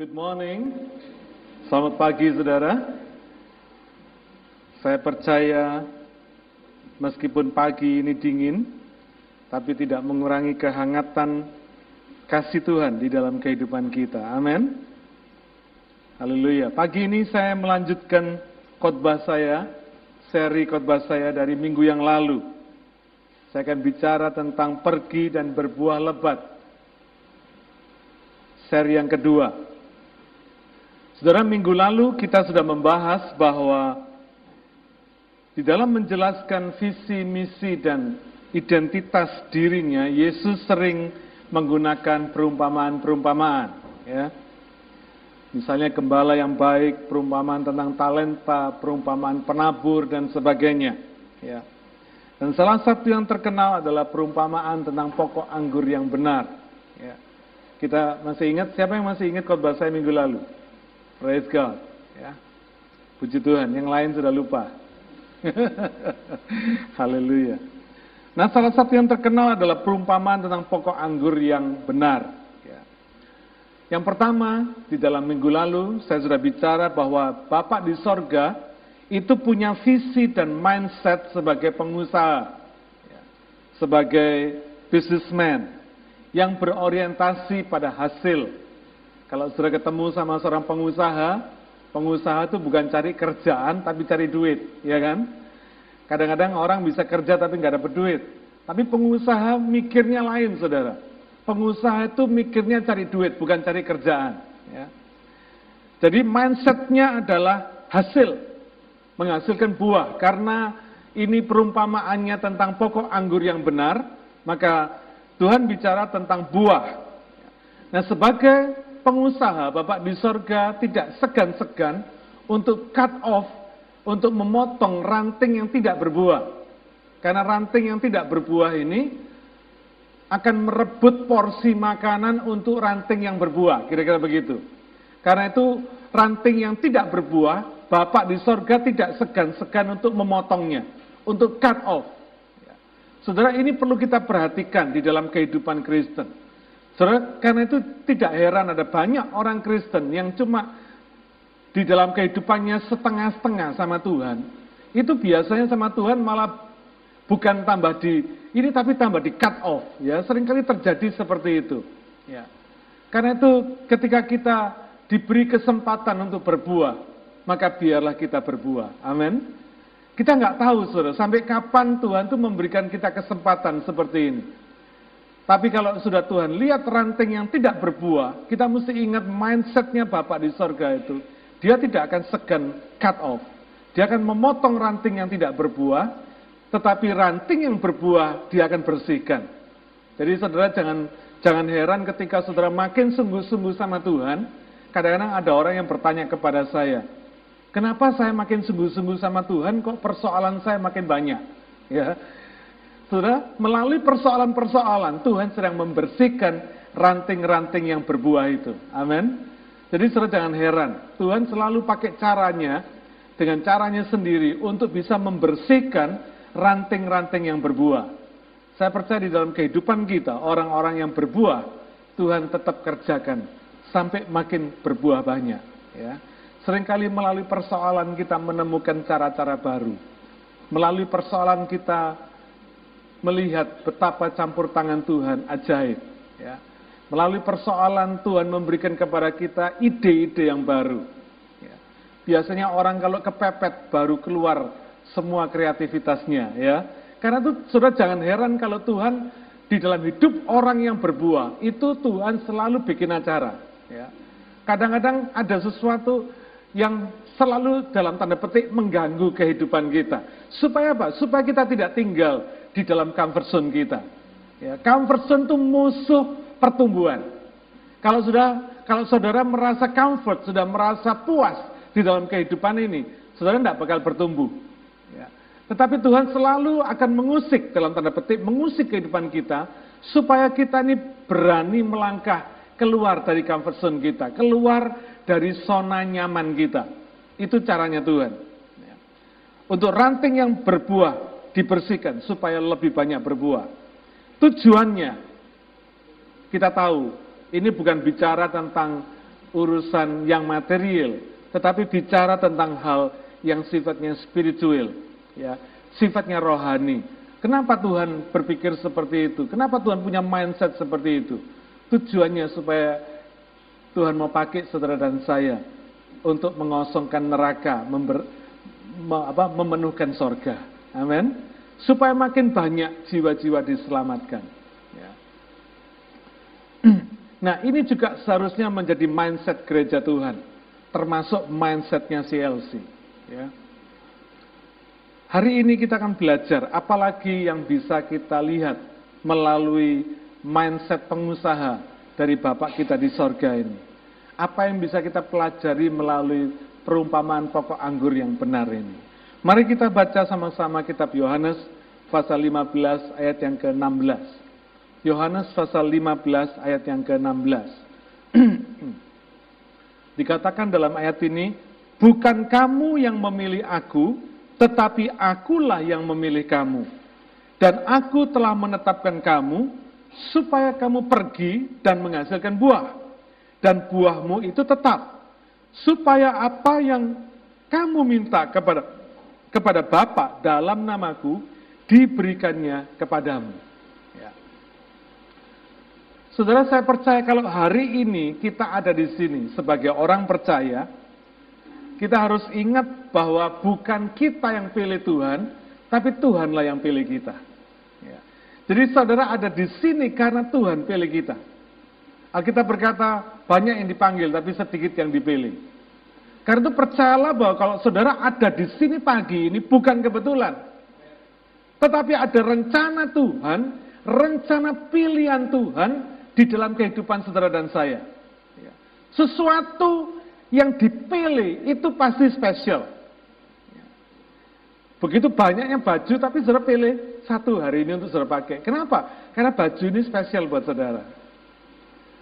Good morning. Selamat pagi saudara. Saya percaya meskipun pagi ini dingin, tapi tidak mengurangi kehangatan kasih Tuhan di dalam kehidupan kita. Amin. Haleluya. Pagi ini saya melanjutkan khotbah saya, seri khotbah saya dari minggu yang lalu. Saya akan bicara tentang pergi dan berbuah lebat. Seri yang kedua. Saudara, minggu lalu kita sudah membahas bahwa di dalam menjelaskan visi, misi, dan identitas dirinya, Yesus sering menggunakan perumpamaan-perumpamaan. Ya. Misalnya gembala yang baik, perumpamaan tentang talenta, perumpamaan penabur, dan sebagainya. Ya. Dan salah satu yang terkenal adalah perumpamaan tentang pokok anggur yang benar. Ya. Kita masih ingat, siapa yang masih ingat khotbah saya minggu lalu? Praise God. Ya. Puji Tuhan, yang lain sudah lupa. Haleluya. Nah, salah satu yang terkenal adalah perumpamaan tentang pokok anggur yang benar. Ya. Yang pertama, di dalam minggu lalu saya sudah bicara bahwa Bapak di sorga itu punya visi dan mindset sebagai pengusaha, ya. sebagai businessman yang berorientasi pada hasil, kalau sudah ketemu sama seorang pengusaha, pengusaha itu bukan cari kerjaan tapi cari duit, ya kan? Kadang-kadang orang bisa kerja tapi nggak dapat duit. Tapi pengusaha mikirnya lain, saudara. Pengusaha itu mikirnya cari duit, bukan cari kerjaan. Ya. Jadi mindsetnya adalah hasil, menghasilkan buah. Karena ini perumpamaannya tentang pokok anggur yang benar, maka Tuhan bicara tentang buah. Nah sebagai pengusaha Bapak di sorga tidak segan-segan untuk cut off, untuk memotong ranting yang tidak berbuah. Karena ranting yang tidak berbuah ini akan merebut porsi makanan untuk ranting yang berbuah, kira-kira begitu. Karena itu ranting yang tidak berbuah, Bapak di sorga tidak segan-segan untuk memotongnya, untuk cut off. Saudara, ini perlu kita perhatikan di dalam kehidupan Kristen. Saudara, karena itu tidak heran ada banyak orang Kristen yang cuma di dalam kehidupannya setengah-setengah sama Tuhan. Itu biasanya sama Tuhan malah bukan tambah di ini tapi tambah di cut off ya. Seringkali terjadi seperti itu ya. Karena itu ketika kita diberi kesempatan untuk berbuah maka biarlah kita berbuah. Amin. Kita nggak tahu saudara sampai kapan Tuhan tuh memberikan kita kesempatan seperti ini tapi kalau sudah Tuhan lihat ranting yang tidak berbuah, kita mesti ingat mindsetnya Bapak di sorga itu. Dia tidak akan segan cut off. Dia akan memotong ranting yang tidak berbuah, tetapi ranting yang berbuah dia akan bersihkan. Jadi saudara jangan jangan heran ketika saudara makin sungguh-sungguh sama Tuhan, kadang-kadang ada orang yang bertanya kepada saya, kenapa saya makin sungguh-sungguh sama Tuhan kok persoalan saya makin banyak? Ya, Saudara, melalui persoalan-persoalan Tuhan sedang membersihkan ranting-ranting yang berbuah itu. Amin. Jadi saudara jangan heran, Tuhan selalu pakai caranya dengan caranya sendiri untuk bisa membersihkan ranting-ranting yang berbuah. Saya percaya di dalam kehidupan kita, orang-orang yang berbuah, Tuhan tetap kerjakan sampai makin berbuah banyak. Ya. Seringkali melalui persoalan kita menemukan cara-cara baru. Melalui persoalan kita melihat betapa campur tangan Tuhan ajaib. Ya. Melalui persoalan Tuhan memberikan kepada kita ide-ide yang baru. Ya. Biasanya orang kalau kepepet baru keluar semua kreativitasnya. ya. Karena itu sudah jangan heran kalau Tuhan di dalam hidup orang yang berbuah, itu Tuhan selalu bikin acara. Ya. Kadang-kadang ada sesuatu yang selalu dalam tanda petik mengganggu kehidupan kita. Supaya apa? Supaya kita tidak tinggal di dalam comfort zone kita. Ya, comfort zone itu musuh pertumbuhan. Kalau sudah kalau saudara merasa comfort, sudah merasa puas di dalam kehidupan ini, saudara tidak bakal bertumbuh. Ya. Tetapi Tuhan selalu akan mengusik dalam tanda petik, mengusik kehidupan kita supaya kita ini berani melangkah keluar dari comfort zone kita, keluar dari zona nyaman kita. Itu caranya Tuhan. Ya. Untuk ranting yang berbuah dibersihkan supaya lebih banyak berbuah. Tujuannya kita tahu ini bukan bicara tentang urusan yang material, tetapi bicara tentang hal yang sifatnya spiritual, ya, sifatnya rohani. Kenapa Tuhan berpikir seperti itu? Kenapa Tuhan punya mindset seperti itu? Tujuannya supaya Tuhan mau pakai saudara dan saya untuk mengosongkan neraka, member, me, apa, memenuhkan sorga. Amin. Supaya makin banyak jiwa-jiwa diselamatkan. Ya. Nah ini juga seharusnya menjadi mindset gereja Tuhan. Termasuk mindsetnya CLC. Ya. Hari ini kita akan belajar apalagi yang bisa kita lihat melalui mindset pengusaha dari Bapak kita di sorga ini. Apa yang bisa kita pelajari melalui perumpamaan pokok anggur yang benar ini. Mari kita baca sama-sama kitab Yohanes pasal 15 ayat yang ke-16. Yohanes pasal 15 ayat yang ke-16. Dikatakan dalam ayat ini, bukan kamu yang memilih aku, tetapi akulah yang memilih kamu. Dan aku telah menetapkan kamu supaya kamu pergi dan menghasilkan buah. Dan buahmu itu tetap. Supaya apa yang kamu minta kepada kepada Bapa dalam namaku diberikannya kepadamu. Ya. Saudara saya percaya kalau hari ini kita ada di sini sebagai orang percaya, kita harus ingat bahwa bukan kita yang pilih Tuhan, tapi Tuhanlah yang pilih kita. Ya. Jadi saudara ada di sini karena Tuhan pilih kita. Alkitab berkata banyak yang dipanggil tapi sedikit yang dipilih. Karena itu percayalah bahwa kalau saudara ada di sini pagi ini bukan kebetulan. Tetapi ada rencana Tuhan, rencana pilihan Tuhan di dalam kehidupan saudara dan saya. Ya. Sesuatu yang dipilih itu pasti spesial. Ya. Begitu banyaknya baju tapi saudara pilih satu hari ini untuk saudara pakai. Kenapa? Karena baju ini spesial buat saudara.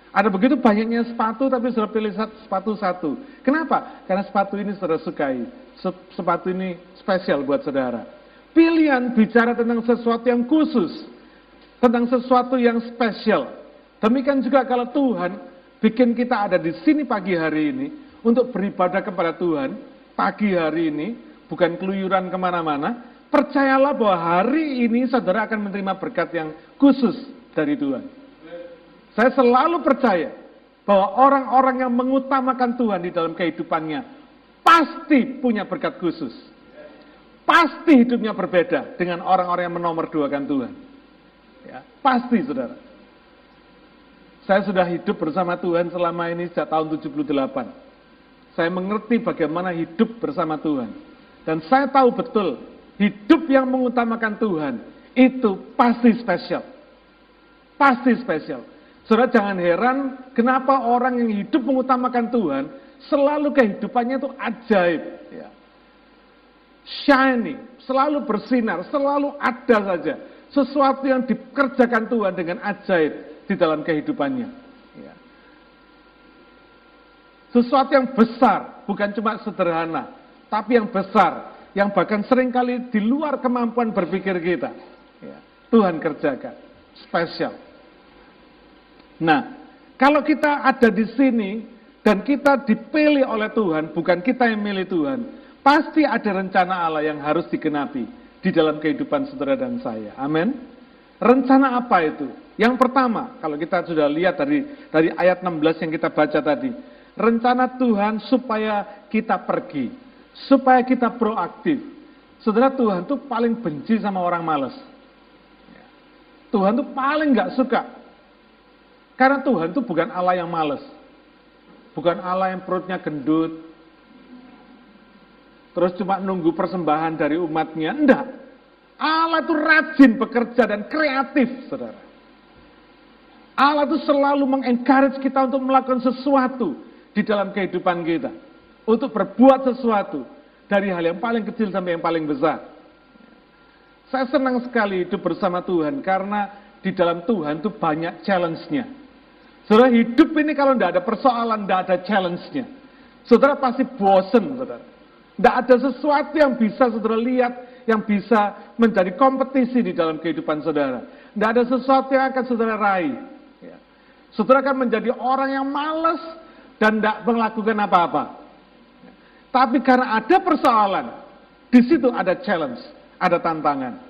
Ada begitu banyaknya sepatu tapi sudah pilih sepatu satu. Kenapa? Karena sepatu ini saudara sukai. Sepatu ini spesial buat saudara. Pilihan bicara tentang sesuatu yang khusus. Tentang sesuatu yang spesial. Demikian juga kalau Tuhan bikin kita ada di sini pagi hari ini. Untuk beribadah kepada Tuhan. Pagi hari ini. Bukan keluyuran ke mana-mana. Percayalah bahwa hari ini saudara akan menerima berkat yang khusus dari Tuhan. Saya selalu percaya bahwa orang-orang yang mengutamakan Tuhan di dalam kehidupannya pasti punya berkat khusus. Pasti hidupnya berbeda dengan orang-orang yang menomorduakan Tuhan. Ya, pasti saudara. Saya sudah hidup bersama Tuhan selama ini sejak tahun 78. Saya mengerti bagaimana hidup bersama Tuhan. Dan saya tahu betul, hidup yang mengutamakan Tuhan, itu pasti spesial. Pasti spesial. Saudara jangan heran kenapa orang yang hidup mengutamakan Tuhan selalu kehidupannya itu ajaib. Ya. Shiny, selalu bersinar, selalu ada saja. Sesuatu yang dikerjakan Tuhan dengan ajaib di dalam kehidupannya. Ya. Sesuatu yang besar, bukan cuma sederhana, tapi yang besar, yang bahkan sering kali di luar kemampuan berpikir kita. Ya. Tuhan kerjakan, spesial. Nah, kalau kita ada di sini dan kita dipilih oleh Tuhan, bukan kita yang milih Tuhan, pasti ada rencana Allah yang harus digenapi di dalam kehidupan saudara dan saya. Amin. Rencana apa itu? Yang pertama, kalau kita sudah lihat dari dari ayat 16 yang kita baca tadi, rencana Tuhan supaya kita pergi, supaya kita proaktif. Saudara Tuhan tuh paling benci sama orang males. Tuhan tuh paling nggak suka karena Tuhan itu bukan Allah yang males. Bukan Allah yang perutnya gendut. Terus cuma nunggu persembahan dari umatnya. Enggak. Allah itu rajin bekerja dan kreatif, saudara. Allah itu selalu mengencourage kita untuk melakukan sesuatu di dalam kehidupan kita. Untuk berbuat sesuatu. Dari hal yang paling kecil sampai yang paling besar. Saya senang sekali hidup bersama Tuhan karena di dalam Tuhan itu banyak challenge-nya. Saudara hidup ini kalau tidak ada persoalan, tidak ada challenge-nya. Saudara pasti bosen, saudara. Tidak ada sesuatu yang bisa saudara lihat, yang bisa menjadi kompetisi di dalam kehidupan saudara. Tidak ada sesuatu yang akan saudara raih. Ya. Saudara akan menjadi orang yang malas, dan tidak melakukan apa-apa. Tapi karena ada persoalan, di situ ada challenge, ada tantangan.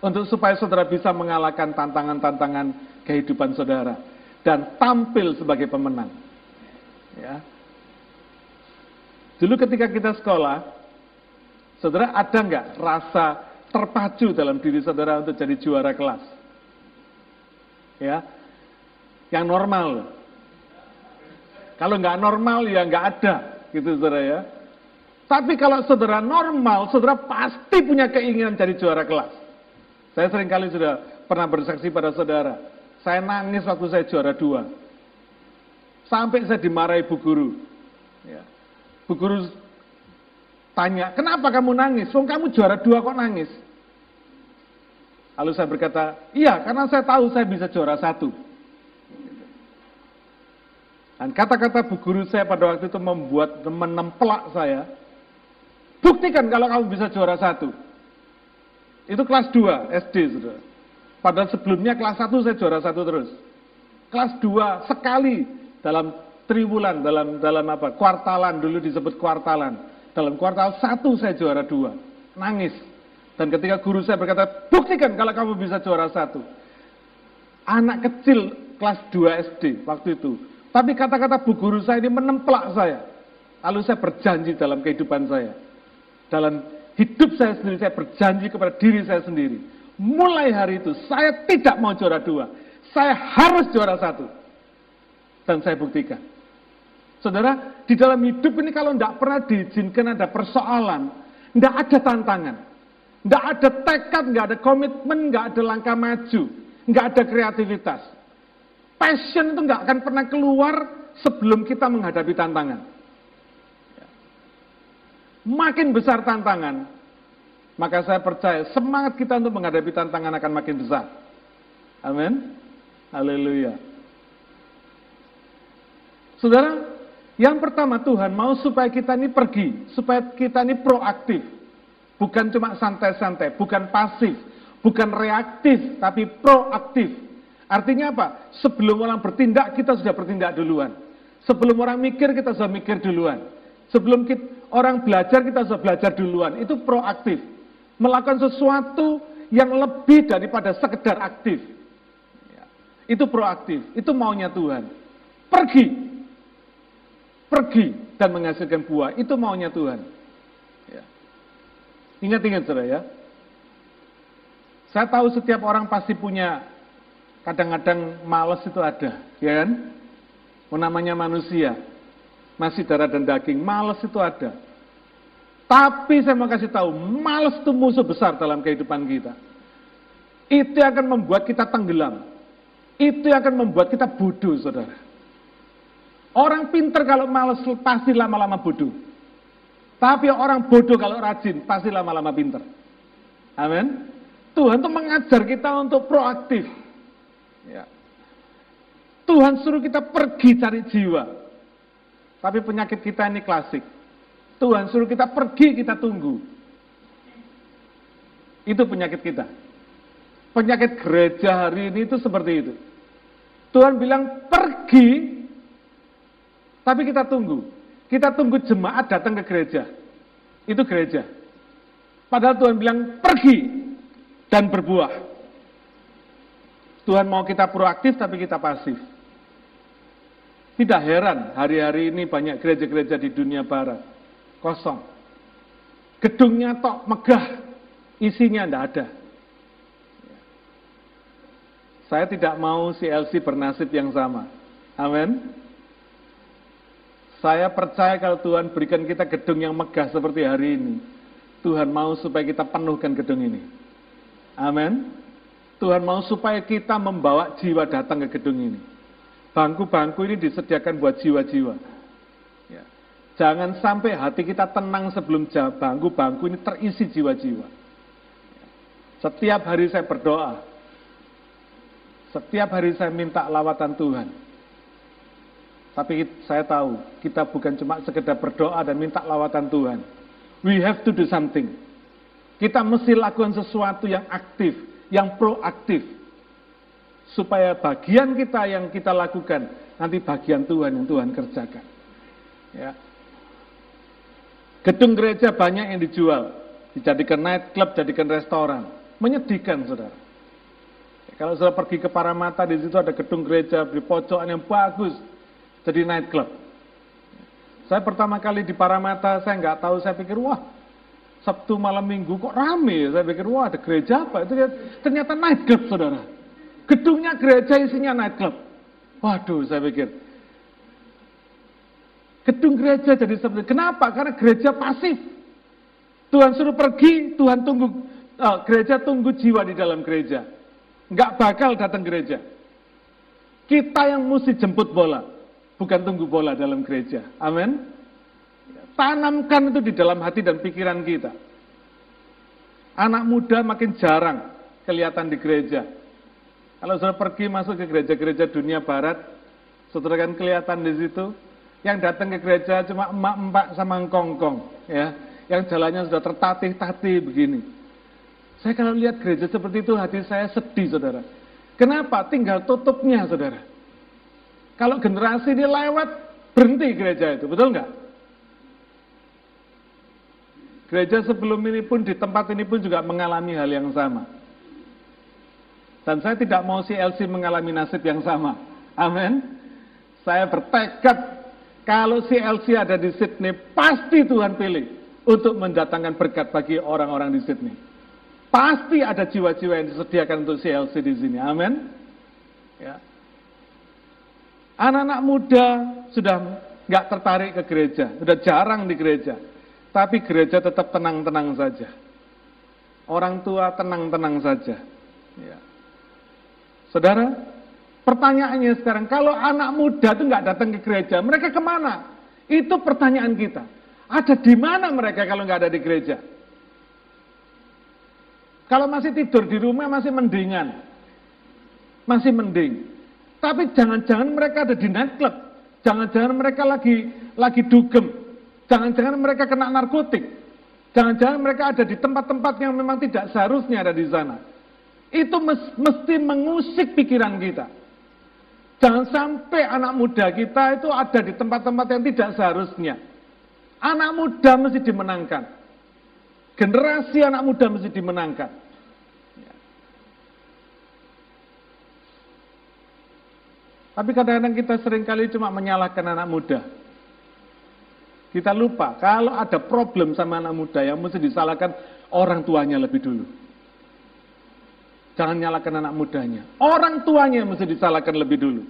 Untuk supaya saudara bisa mengalahkan tantangan-tantangan kehidupan saudara. Dan tampil sebagai pemenang. Ya. Dulu ketika kita sekolah, saudara ada nggak rasa terpacu dalam diri saudara untuk jadi juara kelas? Ya, yang normal. Kalau nggak normal ya nggak ada, gitu saudara ya. Tapi kalau saudara normal, saudara pasti punya keinginan jadi juara kelas. Saya sering kali sudah pernah bersaksi pada saudara. Saya nangis waktu saya juara dua. Sampai saya dimarahi bu guru. Ya. Bu guru tanya, kenapa kamu nangis? Wong kamu juara dua kok nangis? Lalu saya berkata, iya karena saya tahu saya bisa juara satu. Dan kata-kata bu guru saya pada waktu itu membuat menemplak saya Buktikan kalau kamu bisa juara satu. Itu kelas 2 SD, sudah. Padahal sebelumnya kelas 1 saya juara satu terus. Kelas 2 sekali dalam triwulan, dalam dalam apa? Kuartalan dulu disebut kuartalan. Dalam kuartal satu saya juara dua. Nangis. Dan ketika guru saya berkata, buktikan kalau kamu bisa juara satu. Anak kecil kelas 2 SD waktu itu. Tapi kata-kata bu guru saya ini menemplak saya. Lalu saya berjanji dalam kehidupan saya dalam hidup saya sendiri, saya berjanji kepada diri saya sendiri. Mulai hari itu, saya tidak mau juara dua. Saya harus juara satu. Dan saya buktikan. Saudara, di dalam hidup ini kalau tidak pernah diizinkan ada persoalan, tidak ada tantangan, tidak ada tekad, tidak ada komitmen, tidak ada langkah maju, tidak ada kreativitas. Passion itu nggak akan pernah keluar sebelum kita menghadapi tantangan makin besar tantangan, maka saya percaya semangat kita untuk menghadapi tantangan akan makin besar. Amin. Haleluya. Saudara, yang pertama Tuhan mau supaya kita ini pergi, supaya kita ini proaktif. Bukan cuma santai-santai, bukan pasif, bukan reaktif, tapi proaktif. Artinya apa? Sebelum orang bertindak, kita sudah bertindak duluan. Sebelum orang mikir, kita sudah mikir duluan. Sebelum kita, orang belajar, kita sudah belajar duluan. Itu proaktif. Melakukan sesuatu yang lebih daripada sekedar aktif. Ya. Itu proaktif. Itu maunya Tuhan. Pergi. Pergi dan menghasilkan buah. Itu maunya Tuhan. Ya. Ingat-ingat saudara ya. Saya tahu setiap orang pasti punya kadang-kadang males itu ada, ya kan? Namanya manusia masih darah dan daging, males itu ada. Tapi saya mau kasih tahu, males itu musuh besar dalam kehidupan kita. Itu akan membuat kita tenggelam. Itu akan membuat kita bodoh, saudara. Orang pinter kalau males pasti lama-lama bodoh. Tapi orang bodoh kalau rajin pasti lama-lama pinter. Amin. Tuhan tuh mengajar kita untuk proaktif. Ya. Tuhan suruh kita pergi cari jiwa. Tapi penyakit kita ini klasik. Tuhan suruh kita pergi, kita tunggu. Itu penyakit kita. Penyakit gereja hari ini itu seperti itu. Tuhan bilang pergi, tapi kita tunggu. Kita tunggu jemaat datang ke gereja. Itu gereja. Padahal Tuhan bilang pergi dan berbuah. Tuhan mau kita proaktif tapi kita pasif. Tidak heran hari-hari ini banyak gereja-gereja di dunia barat kosong. Gedungnya tok megah, isinya tidak ada. Saya tidak mau CLC bernasib yang sama. Amin. Saya percaya kalau Tuhan berikan kita gedung yang megah seperti hari ini, Tuhan mau supaya kita penuhkan gedung ini. Amin. Tuhan mau supaya kita membawa jiwa datang ke gedung ini. Bangku-bangku ini disediakan buat jiwa-jiwa. Jangan sampai hati kita tenang sebelum bangku-bangku ini terisi jiwa-jiwa. Setiap hari saya berdoa. Setiap hari saya minta lawatan Tuhan. Tapi saya tahu, kita bukan cuma sekedar berdoa dan minta lawatan Tuhan. We have to do something. Kita mesti lakukan sesuatu yang aktif, yang proaktif supaya bagian kita yang kita lakukan nanti bagian Tuhan yang Tuhan kerjakan. Ya. Gedung gereja banyak yang dijual, dijadikan night club, jadikan restoran. Menyedihkan, saudara. Kalau saudara pergi ke Paramata, di situ ada gedung gereja di pojokan yang bagus, jadi night club. Saya pertama kali di Paramata, saya nggak tahu, saya pikir, wah, Sabtu malam minggu kok rame, saya pikir, wah ada gereja apa? Itu ternyata night club, saudara. Gedungnya gereja isinya night club. Waduh, saya pikir, Gedung gereja jadi seperti kenapa? Karena gereja pasif. Tuhan suruh pergi, Tuhan tunggu oh, gereja tunggu jiwa di dalam gereja. Enggak bakal datang gereja. Kita yang mesti jemput bola, bukan tunggu bola dalam gereja. Amin. Tanamkan itu di dalam hati dan pikiran kita. Anak muda makin jarang kelihatan di gereja. Kalau sudah pergi masuk ke gereja-gereja dunia barat, saudara kan kelihatan di situ, yang datang ke gereja cuma emak-emak sama kongkong, ya. Yang jalannya sudah tertatih-tatih begini. Saya kalau lihat gereja seperti itu hati saya sedih, saudara. Kenapa? Tinggal tutupnya, saudara. Kalau generasi ini lewat, berhenti gereja itu, betul nggak? Gereja sebelum ini pun, di tempat ini pun juga mengalami hal yang sama. Dan saya tidak mau si LC mengalami nasib yang sama. Amin. Saya bertekad kalau si LC ada di Sydney, pasti Tuhan pilih untuk mendatangkan berkat bagi orang-orang di Sydney. Pasti ada jiwa-jiwa yang disediakan untuk si LC di sini. Amin. Ya. Anak-anak muda sudah nggak tertarik ke gereja, sudah jarang di gereja. Tapi gereja tetap tenang-tenang saja. Orang tua tenang-tenang saja. Ya. Saudara, Pertanyaannya sekarang, kalau anak muda itu nggak datang ke gereja, mereka ke mana? Itu pertanyaan kita. Ada di mana mereka kalau nggak ada di gereja? Kalau masih tidur di rumah masih mendingan. Masih mending. Tapi jangan-jangan mereka ada di nightclub. Jangan-jangan mereka lagi lagi dugem. Jangan-jangan mereka kena narkotik. Jangan-jangan mereka ada di tempat-tempat yang memang tidak seharusnya ada di sana. Itu mesti mengusik pikiran kita. Jangan sampai anak muda kita itu ada di tempat-tempat yang tidak seharusnya. Anak muda mesti dimenangkan. Generasi anak muda mesti dimenangkan. Tapi kadang-kadang kita sering kali cuma menyalahkan anak muda. Kita lupa kalau ada problem sama anak muda yang mesti disalahkan orang tuanya lebih dulu. Jangan nyalakan anak mudanya. Orang tuanya mesti disalahkan lebih dulu.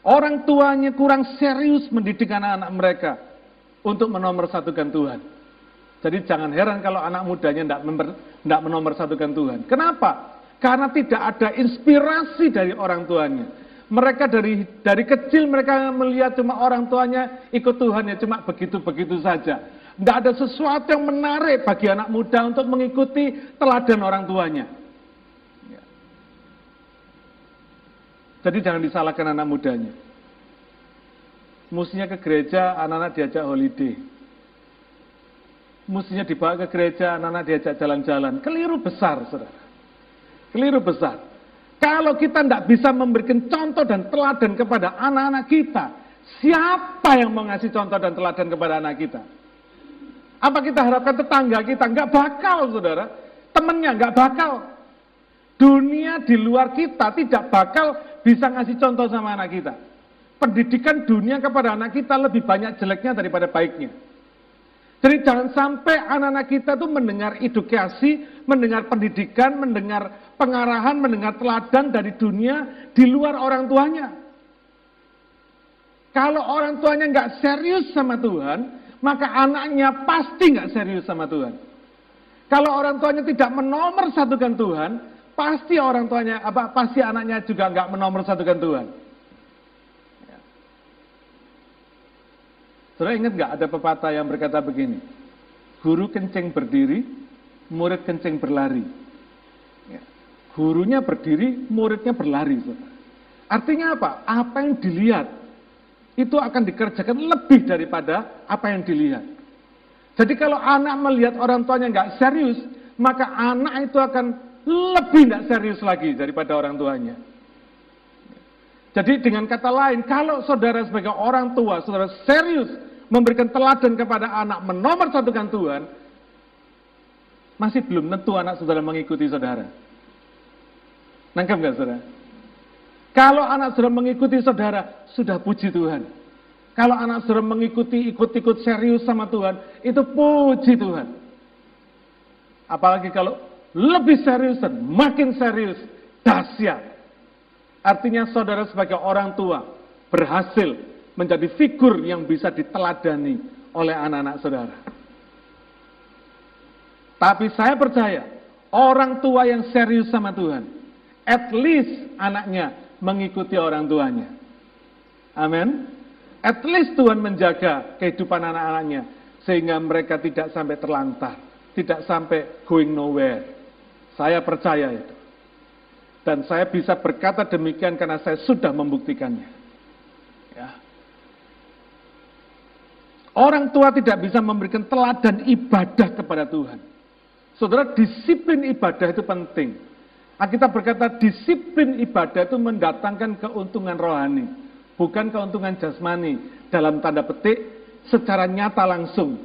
Orang tuanya kurang serius mendidik anak-anak mereka untuk menomorsatukan Tuhan. Jadi jangan heran kalau anak mudanya tidak menomorsatukan Tuhan. Kenapa? Karena tidak ada inspirasi dari orang tuanya. Mereka dari dari kecil mereka melihat cuma orang tuanya ikut Tuhan ya cuma begitu-begitu saja. Tidak ada sesuatu yang menarik bagi anak muda untuk mengikuti teladan orang tuanya. Jadi jangan disalahkan anak mudanya. Mestinya ke gereja, anak-anak diajak holiday. Mestinya dibawa ke gereja, anak-anak diajak jalan-jalan. Keliru besar, saudara. Keliru besar. Kalau kita tidak bisa memberikan contoh dan teladan kepada anak-anak kita, siapa yang mau ngasih contoh dan teladan kepada anak kita? Apa kita harapkan tetangga kita? Enggak bakal, saudara. Temennya enggak bakal. Dunia di luar kita tidak bakal bisa ngasih contoh sama anak kita. Pendidikan dunia kepada anak kita lebih banyak jeleknya daripada baiknya. Jadi jangan sampai anak-anak kita tuh mendengar edukasi, mendengar pendidikan, mendengar pengarahan, mendengar teladan dari dunia di luar orang tuanya. Kalau orang tuanya nggak serius sama Tuhan, maka anaknya pasti nggak serius sama Tuhan. Kalau orang tuanya tidak menomor satukan Tuhan, pasti orang tuanya apa pasti anaknya juga nggak menomor satukan Tuhan. Ya. Saudara ingat nggak ada pepatah yang berkata begini, guru kencing berdiri, murid kencing berlari. Ya. Gurunya berdiri, muridnya berlari. Artinya apa? Apa yang dilihat itu akan dikerjakan lebih daripada apa yang dilihat. Jadi kalau anak melihat orang tuanya nggak serius, maka anak itu akan lebih tidak serius lagi daripada orang tuanya. Jadi dengan kata lain, kalau saudara sebagai orang tua, saudara serius memberikan teladan kepada anak, menomor satukan Tuhan, masih belum tentu anak saudara mengikuti saudara. Nangkep nggak saudara? Kalau anak saudara mengikuti saudara, sudah puji Tuhan. Kalau anak saudara mengikuti, ikut-ikut serius sama Tuhan, itu puji Tuhan. Apalagi kalau lebih serius dan makin serius, dahsyat. Artinya saudara sebagai orang tua berhasil menjadi figur yang bisa diteladani oleh anak-anak saudara. Tapi saya percaya orang tua yang serius sama Tuhan, at least anaknya mengikuti orang tuanya. Amin. At least Tuhan menjaga kehidupan anak-anaknya sehingga mereka tidak sampai terlantar, tidak sampai going nowhere. Saya percaya itu. Dan saya bisa berkata demikian karena saya sudah membuktikannya. Ya. Orang tua tidak bisa memberikan teladan ibadah kepada Tuhan. Saudara, disiplin ibadah itu penting. Kita berkata disiplin ibadah itu mendatangkan keuntungan rohani, bukan keuntungan jasmani dalam tanda petik secara nyata langsung.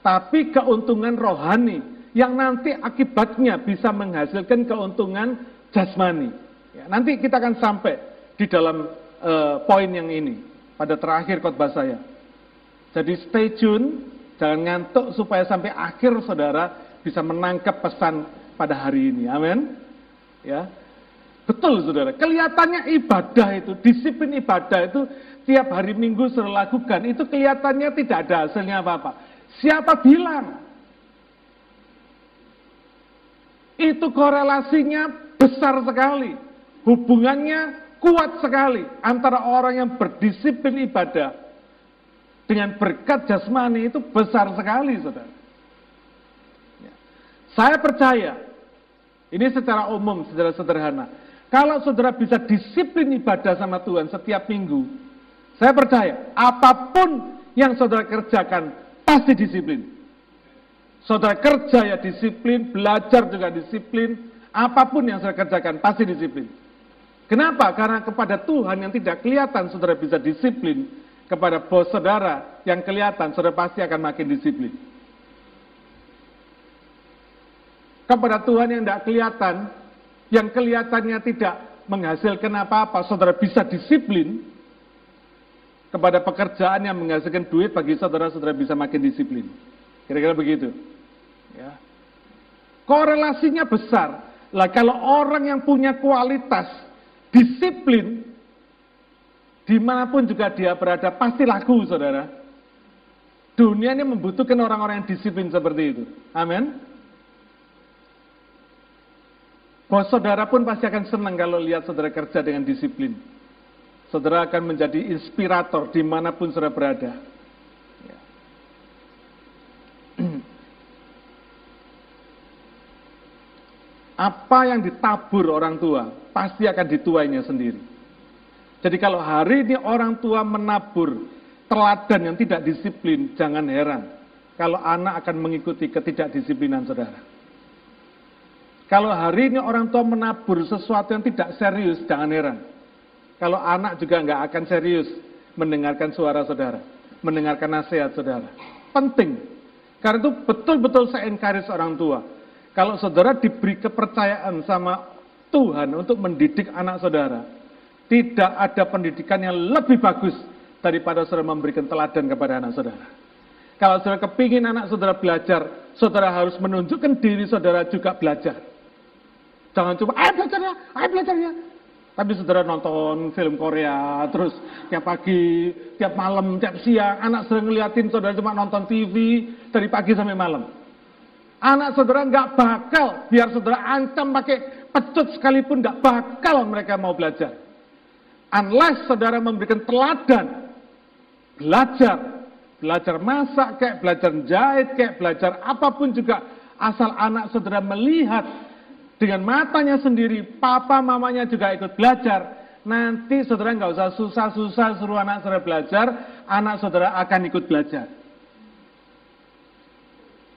Tapi keuntungan rohani yang nanti akibatnya bisa menghasilkan keuntungan jasmani. Ya, nanti kita akan sampai di dalam uh, poin yang ini pada terakhir khotbah saya. Jadi stay tune, jangan ngantuk supaya sampai akhir saudara bisa menangkap pesan pada hari ini. Amin. Ya. Betul saudara, kelihatannya ibadah itu, disiplin ibadah itu tiap hari minggu saudara lakukan, itu kelihatannya tidak ada hasilnya apa-apa. Siapa bilang? Itu korelasinya besar sekali. Hubungannya kuat sekali antara orang yang berdisiplin ibadah dengan berkat jasmani itu besar sekali, saudara. Ya. Saya percaya, ini secara umum, secara sederhana. Kalau saudara bisa disiplin ibadah sama Tuhan setiap minggu, saya percaya apa pun yang saudara kerjakan pasti disiplin. Saudara kerja ya disiplin, belajar juga disiplin, Apa pun yang saya kerjakan pasti disiplin. Kenapa? Karena kepada Tuhan yang tidak kelihatan saudara bisa disiplin, kepada bos saudara yang kelihatan saudara pasti akan makin disiplin. Kepada Tuhan yang tidak kelihatan, yang kelihatannya tidak menghasilkan apa-apa, saudara bisa disiplin. Kepada pekerjaan yang menghasilkan duit bagi saudara-saudara bisa makin disiplin. Kira-kira begitu. Ya. Korelasinya besar. Lah kalau orang yang punya kualitas, disiplin, di mana pun juga dia berada, pasti laku saudara. Dunia ini membutuhkan orang-orang yang disiplin seperti itu. Amin. Bos saudara pun pasti akan senang kalau lihat saudara kerja dengan disiplin. Saudara akan menjadi inspirator di mana pun saudara berada. Apa yang ditabur orang tua pasti akan dituainya sendiri. Jadi kalau hari ini orang tua menabur teladan yang tidak disiplin, jangan heran kalau anak akan mengikuti ketidakdisiplinan saudara. Kalau hari ini orang tua menabur sesuatu yang tidak serius, jangan heran. Kalau anak juga nggak akan serius mendengarkan suara saudara, mendengarkan nasihat saudara. Penting. Karena itu betul-betul saya encourage orang tua kalau saudara diberi kepercayaan sama Tuhan untuk mendidik anak saudara, tidak ada pendidikan yang lebih bagus daripada saudara memberikan teladan kepada anak saudara. Kalau saudara kepingin anak saudara belajar, saudara harus menunjukkan diri saudara juga belajar. Jangan cuma, ayo belajar ya, ayo belajar ya. Tapi saudara nonton film Korea, terus tiap pagi, tiap malam, tiap siang, anak sering ngeliatin saudara cuma nonton TV dari pagi sampai malam. Anak saudara nggak bakal, biar saudara ancam pakai pecut sekalipun nggak bakal mereka mau belajar. Unless saudara memberikan teladan, belajar, belajar masak kayak, belajar jahit kayak, belajar apa pun juga, asal anak saudara melihat dengan matanya sendiri, papa mamanya juga ikut belajar, nanti saudara nggak usah susah-susah suruh anak saudara belajar, anak saudara akan ikut belajar.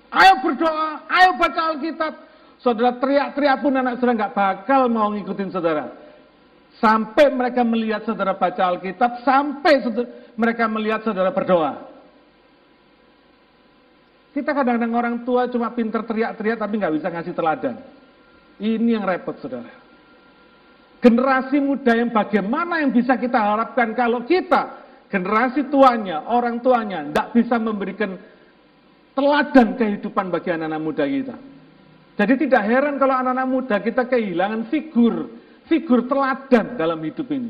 Ayo berdoa, ayo baca Alkitab. Saudara teriak-teriak pun anak saudara nggak bakal mau ngikutin saudara. Sampai mereka melihat saudara baca Alkitab, sampai mereka melihat saudara berdoa. Kita kadang-kadang orang tua cuma pinter teriak-teriak tapi nggak bisa ngasih teladan. Ini yang repot saudara. Generasi muda yang bagaimana yang bisa kita harapkan kalau kita, generasi tuanya, orang tuanya, tidak bisa memberikan teladan kehidupan bagi anak-anak muda kita. Jadi tidak heran kalau anak-anak muda kita kehilangan figur, figur teladan dalam hidup ini.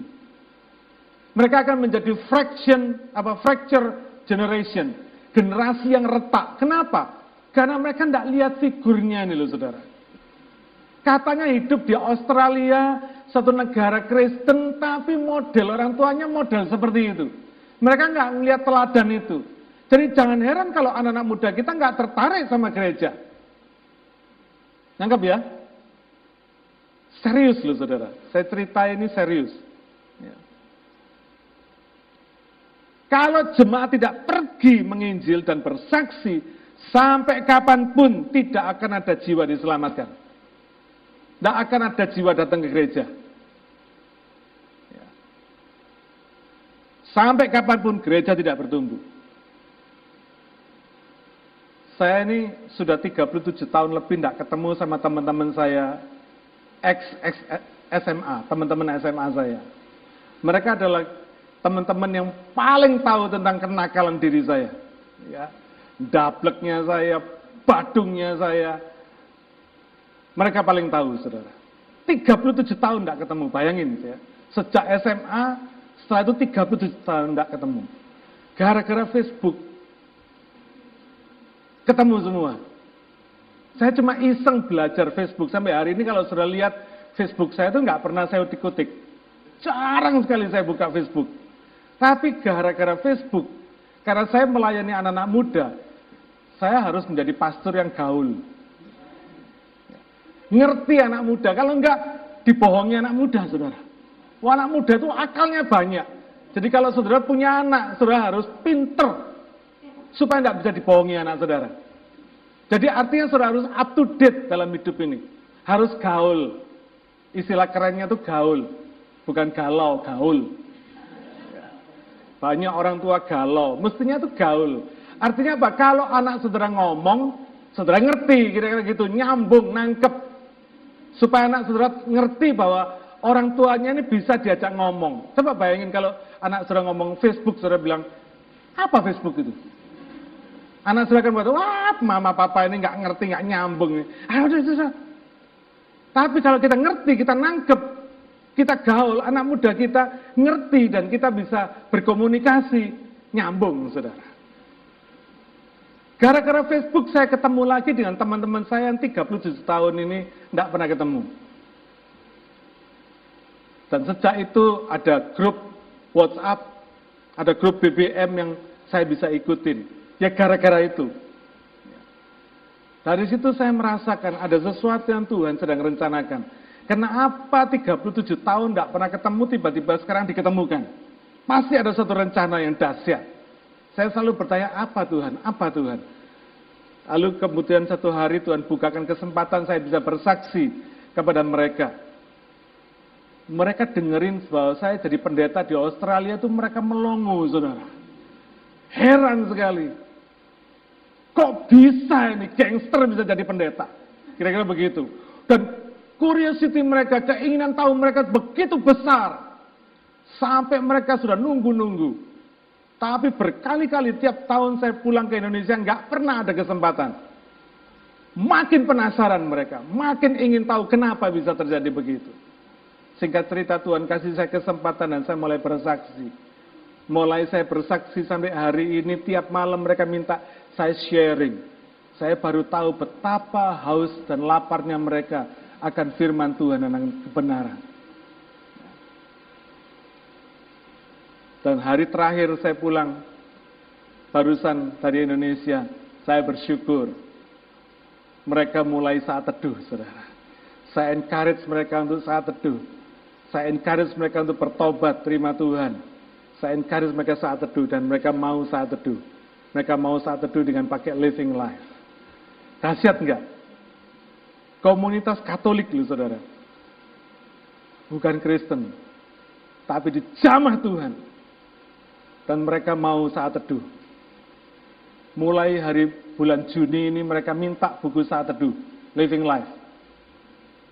Mereka akan menjadi fraction, apa fracture generation, generasi yang retak. Kenapa? Karena mereka tidak lihat figurnya ini loh saudara. Katanya hidup di Australia, satu negara Kristen, tapi model orang tuanya model seperti itu. Mereka nggak melihat teladan itu. Jadi jangan heran kalau anak-anak muda kita nggak tertarik sama gereja. Nangkep ya? Serius loh saudara. Saya cerita ini serius. Ya. Kalau jemaat tidak pergi menginjil dan bersaksi, sampai kapan pun tidak akan ada jiwa diselamatkan. Tidak akan ada jiwa datang ke gereja. Ya. Sampai kapan pun gereja tidak bertumbuh. Saya ini sudah 37 tahun lebih tidak ketemu sama teman-teman saya ex, ex SMA, teman-teman SMA saya. Mereka adalah teman-teman yang paling tahu tentang kenakalan diri saya. Ya, dableknya saya, badungnya saya. Mereka paling tahu, saudara. 37 tahun tidak ketemu, bayangin ya. Sejak SMA, setelah itu 37 tahun tidak ketemu. Gara-gara Facebook, Ketemu semua. Saya cuma iseng belajar Facebook. Sampai hari ini kalau sudah lihat Facebook saya itu nggak pernah saya utik-utik. Jarang sekali saya buka Facebook. Tapi gara-gara Facebook, karena saya melayani anak-anak muda, saya harus menjadi pastor yang gaul. Ngerti anak muda, kalau enggak dibohongi anak muda, saudara. Wah, anak muda itu akalnya banyak. Jadi kalau saudara punya anak, saudara harus pinter supaya tidak bisa dibohongi anak saudara. Jadi artinya saudara harus up to date dalam hidup ini. Harus gaul. Istilah kerennya itu gaul. Bukan galau, gaul. Banyak orang tua galau. Mestinya itu gaul. Artinya apa? Kalau anak saudara ngomong, saudara ngerti, kira-kira gitu, nyambung, nangkep. Supaya anak saudara ngerti bahwa orang tuanya ini bisa diajak ngomong. Coba bayangin kalau anak saudara ngomong Facebook, saudara bilang, apa Facebook itu? Anak akan buat, wah mama papa ini nggak ngerti, nggak nyambung. Ayo, udah. Tapi kalau kita ngerti, kita nangkep, kita gaul, anak muda kita ngerti dan kita bisa berkomunikasi, nyambung saudara. Gara-gara Facebook saya ketemu lagi dengan teman-teman saya yang 37 tahun ini tidak pernah ketemu. Dan sejak itu ada grup WhatsApp, ada grup BBM yang saya bisa ikutin. Ya gara-gara itu. Dari situ saya merasakan ada sesuatu yang Tuhan sedang rencanakan. Kenapa 37 tahun tidak pernah ketemu, tiba-tiba sekarang diketemukan? Pasti ada satu rencana yang dahsyat. Saya selalu bertanya, apa Tuhan? Apa Tuhan? Lalu kemudian satu hari Tuhan bukakan kesempatan saya bisa bersaksi kepada mereka. Mereka dengerin bahwa saya jadi pendeta di Australia itu mereka melongo, saudara. Heran sekali. Kok bisa ini gangster bisa jadi pendeta? Kira-kira begitu. Dan curiosity mereka, keinginan tahu mereka begitu besar. Sampai mereka sudah nunggu-nunggu. Tapi berkali-kali tiap tahun saya pulang ke Indonesia nggak pernah ada kesempatan. Makin penasaran mereka, makin ingin tahu kenapa bisa terjadi begitu. Singkat cerita Tuhan kasih saya kesempatan dan saya mulai bersaksi. Mulai saya bersaksi sampai hari ini tiap malam mereka minta saya sharing. Saya baru tahu betapa haus dan laparnya mereka akan firman Tuhan dan kebenaran. Dan hari terakhir saya pulang, barusan dari Indonesia, saya bersyukur. Mereka mulai saat teduh, saudara. Saya encourage mereka untuk saat teduh. Saya encourage mereka untuk bertobat, terima Tuhan. Saya encourage mereka saat teduh dan mereka mau saat teduh. Mereka mau saat teduh dengan pakai living life. Dahsyat enggak? Komunitas Katolik loh saudara. Bukan Kristen. tapi dijamah Tuhan. Dan mereka mau saat teduh. Mulai hari bulan Juni ini mereka minta buku saat teduh, Living Life.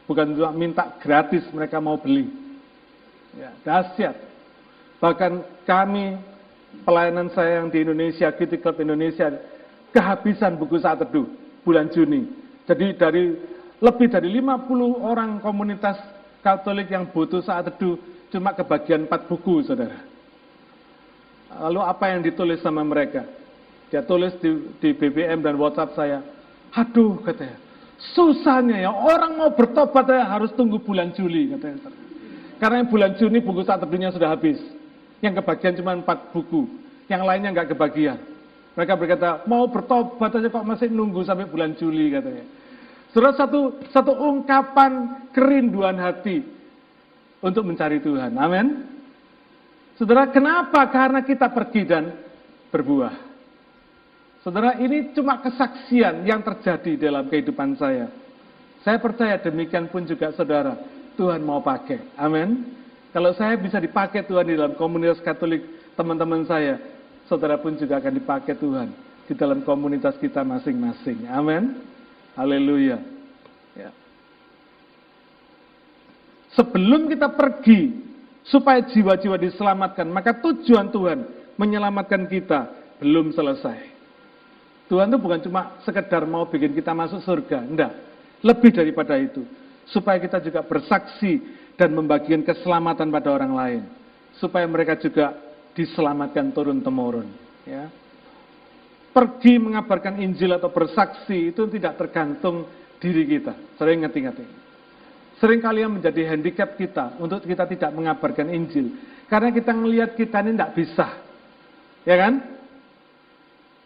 Bukan cuma minta gratis, mereka mau beli. Ya, dahsyat. Bahkan kami, pelayanan saya yang di Indonesia, Kitty Club Indonesia, kehabisan buku saat teduh bulan Juni. Jadi dari lebih dari 50 orang komunitas Katolik yang butuh saat teduh cuma kebagian 4 buku, saudara. Lalu apa yang ditulis sama mereka? Dia tulis di, di BBM dan WhatsApp saya, aduh katanya, susahnya ya orang mau bertobat ya harus tunggu bulan Juli katanya. Karena bulan Juni buku saat teduhnya sudah habis. Yang kebagian cuma 4 buku, yang lainnya nggak kebagian. Mereka berkata, mau bertobat aja kok masih nunggu sampai bulan Juli katanya. Saudara satu satu ungkapan kerinduan hati untuk mencari Tuhan. Amin. Saudara, kenapa? Karena kita pergi dan berbuah. Saudara, ini cuma kesaksian yang terjadi dalam kehidupan saya. Saya percaya demikian pun juga saudara. Tuhan mau pakai. Amin. Kalau saya bisa dipakai Tuhan di dalam komunitas Katolik teman-teman saya, saudara pun juga akan dipakai Tuhan di dalam komunitas kita masing-masing. Amin. Haleluya. Ya. Sebelum kita pergi, supaya jiwa-jiwa diselamatkan, maka tujuan Tuhan menyelamatkan kita belum selesai. Tuhan itu bukan cuma sekedar mau bikin kita masuk surga, enggak. Lebih daripada itu. Supaya kita juga bersaksi dan membagikan keselamatan pada orang lain. Supaya mereka juga diselamatkan turun-temurun. Ya pergi mengabarkan Injil atau bersaksi itu tidak tergantung diri kita. Sering ngerti-ngerti. Sering kalian menjadi handicap kita untuk kita tidak mengabarkan Injil. Karena kita melihat kita ini tidak bisa. Ya kan?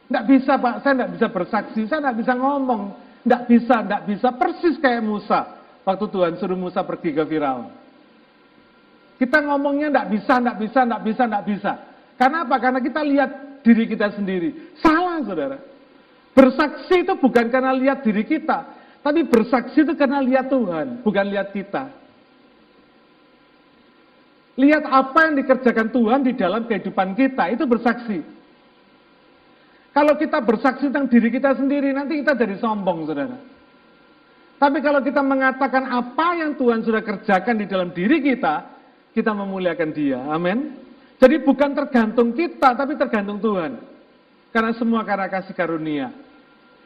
Tidak bisa Pak, saya tidak bisa bersaksi, saya tidak bisa ngomong. Tidak bisa, tidak bisa. Persis kayak Musa. Waktu Tuhan suruh Musa pergi ke Firaun. Kita ngomongnya tidak bisa, tidak bisa, tidak bisa, tidak bisa. Karena apa? Karena kita lihat diri kita sendiri. Salah, saudara. Bersaksi itu bukan karena lihat diri kita, tapi bersaksi itu karena lihat Tuhan, bukan lihat kita. Lihat apa yang dikerjakan Tuhan di dalam kehidupan kita, itu bersaksi. Kalau kita bersaksi tentang diri kita sendiri, nanti kita jadi sombong, saudara. Tapi kalau kita mengatakan apa yang Tuhan sudah kerjakan di dalam diri kita, kita memuliakan dia. Amin. Jadi bukan tergantung kita, tapi tergantung Tuhan. Karena semua karena kasih karunia,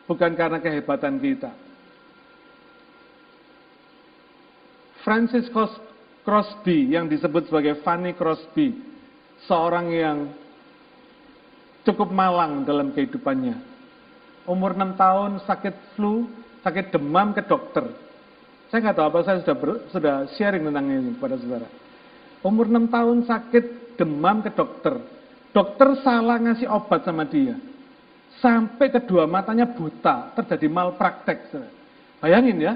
bukan karena kehebatan kita. Francis Crosby yang disebut sebagai Fanny Crosby, seorang yang cukup malang dalam kehidupannya. Umur 6 tahun sakit flu, sakit demam ke dokter. Saya nggak tahu apa saya sudah ber, sudah sharing tentang ini kepada saudara. Umur 6 tahun sakit demam ke dokter. Dokter salah ngasih obat sama dia. Sampai kedua matanya buta, terjadi malpraktek. Bayangin ya.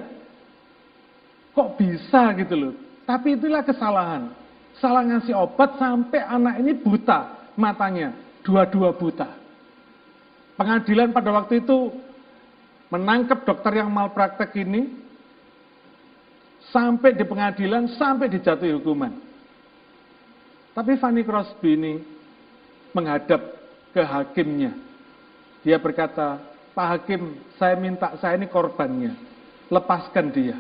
Kok bisa gitu loh. Tapi itulah kesalahan. Salah ngasih obat sampai anak ini buta matanya. Dua-dua buta. Pengadilan pada waktu itu menangkap dokter yang malpraktek ini sampai di pengadilan sampai dijatuhi hukuman. Tapi Fanny Crosby ini menghadap ke hakimnya. Dia berkata, Pak Hakim, saya minta saya ini korbannya. Lepaskan dia.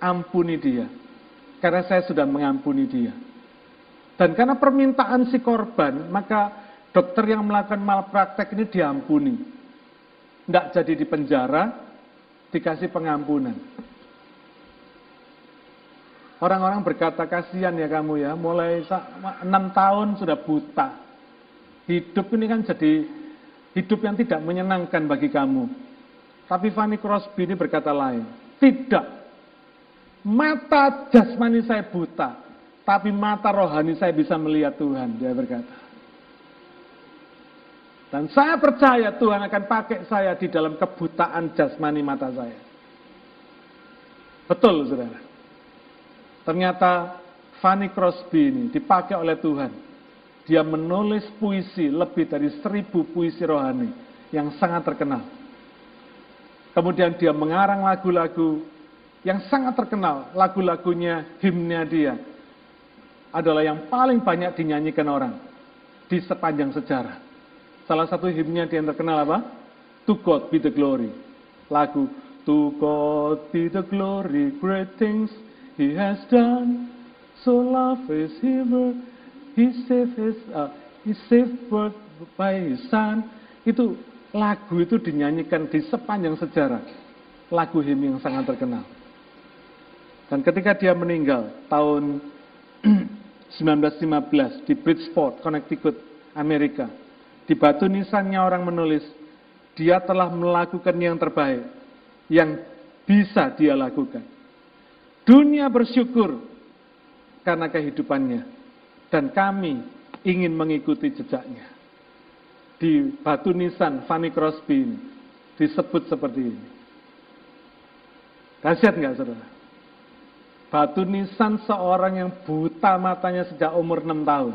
Ampuni dia. Karena saya sudah mengampuni dia. Dan karena permintaan si korban, maka dokter yang melakukan malpraktek ini diampuni. Tidak jadi di penjara, dikasih pengampunan. Orang-orang berkata, kasihan ya kamu ya, mulai enam tahun sudah buta. Hidup ini kan jadi hidup yang tidak menyenangkan bagi kamu. Tapi Fanny Crosby ini berkata lain. Tidak. Mata jasmani saya buta, tapi mata rohani saya bisa melihat Tuhan, dia berkata. Dan saya percaya Tuhan akan pakai saya di dalam kebutaan jasmani mata saya. Betul, saudara. Ternyata Fanny Crosby ini dipakai oleh Tuhan. Dia menulis puisi lebih dari seribu puisi rohani yang sangat terkenal. Kemudian dia mengarang lagu-lagu yang sangat terkenal, lagu-lagunya, himnya dia. adalah yang paling banyak dinyanyikan orang di sepanjang sejarah. Salah satu himnya yang terkenal apa? To God be the glory. Lagu To God be the glory, great things He has done. So love is He, He saved His, uh, He saved by His Son. Itu lagu itu dinyanyikan di sepanjang sejarah. Lagu him yang sangat terkenal. Dan ketika dia meninggal tahun 1915 di Bridgeport, Connecticut, Amerika, di batu nisannya orang menulis, dia telah melakukan yang terbaik, yang bisa dia lakukan. Dunia bersyukur karena kehidupannya, dan kami ingin mengikuti jejaknya. Di batu nisan Fanny Crosby ini disebut seperti ini. Dahsyat nggak saudara? Batu nisan seorang yang buta matanya sejak umur 6 tahun.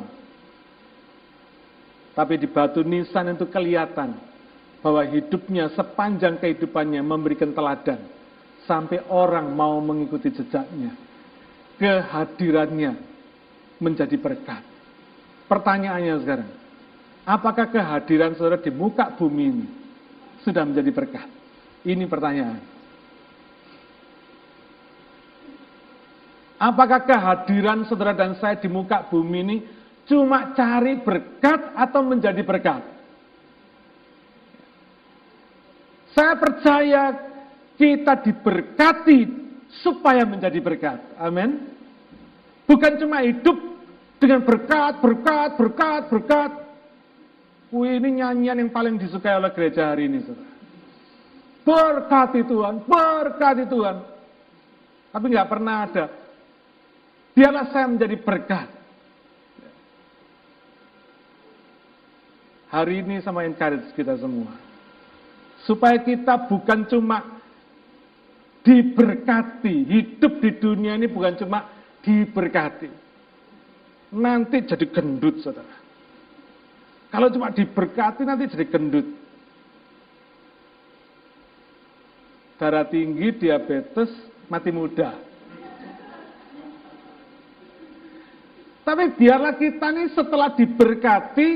Tapi di batu nisan itu kelihatan bahwa hidupnya sepanjang kehidupannya memberikan teladan. Sampai orang mau mengikuti jejaknya. Kehadirannya menjadi berkat. Pertanyaannya sekarang, apakah kehadiran saudara di muka bumi ini sudah menjadi berkat? Ini pertanyaan. Apakah kehadiran saudara dan saya di muka bumi ini cuma cari berkat atau menjadi berkat? Saya percaya kita diberkati supaya menjadi berkat. Amin. Bukan cuma hidup dengan berkat, berkat, berkat, berkat. Wih, ini nyanyian yang paling disukai oleh gereja hari ini. Saudara. Berkati Tuhan, berkati Tuhan. Tapi nggak pernah ada Biarlah saya menjadi berkat. Hari ini sama encourage kita semua. Supaya kita bukan cuma diberkati. Hidup di dunia ini bukan cuma diberkati. Nanti jadi gendut, saudara. Kalau cuma diberkati nanti jadi gendut. Darah tinggi, diabetes, mati muda. Tapi biarlah kita nih setelah diberkati,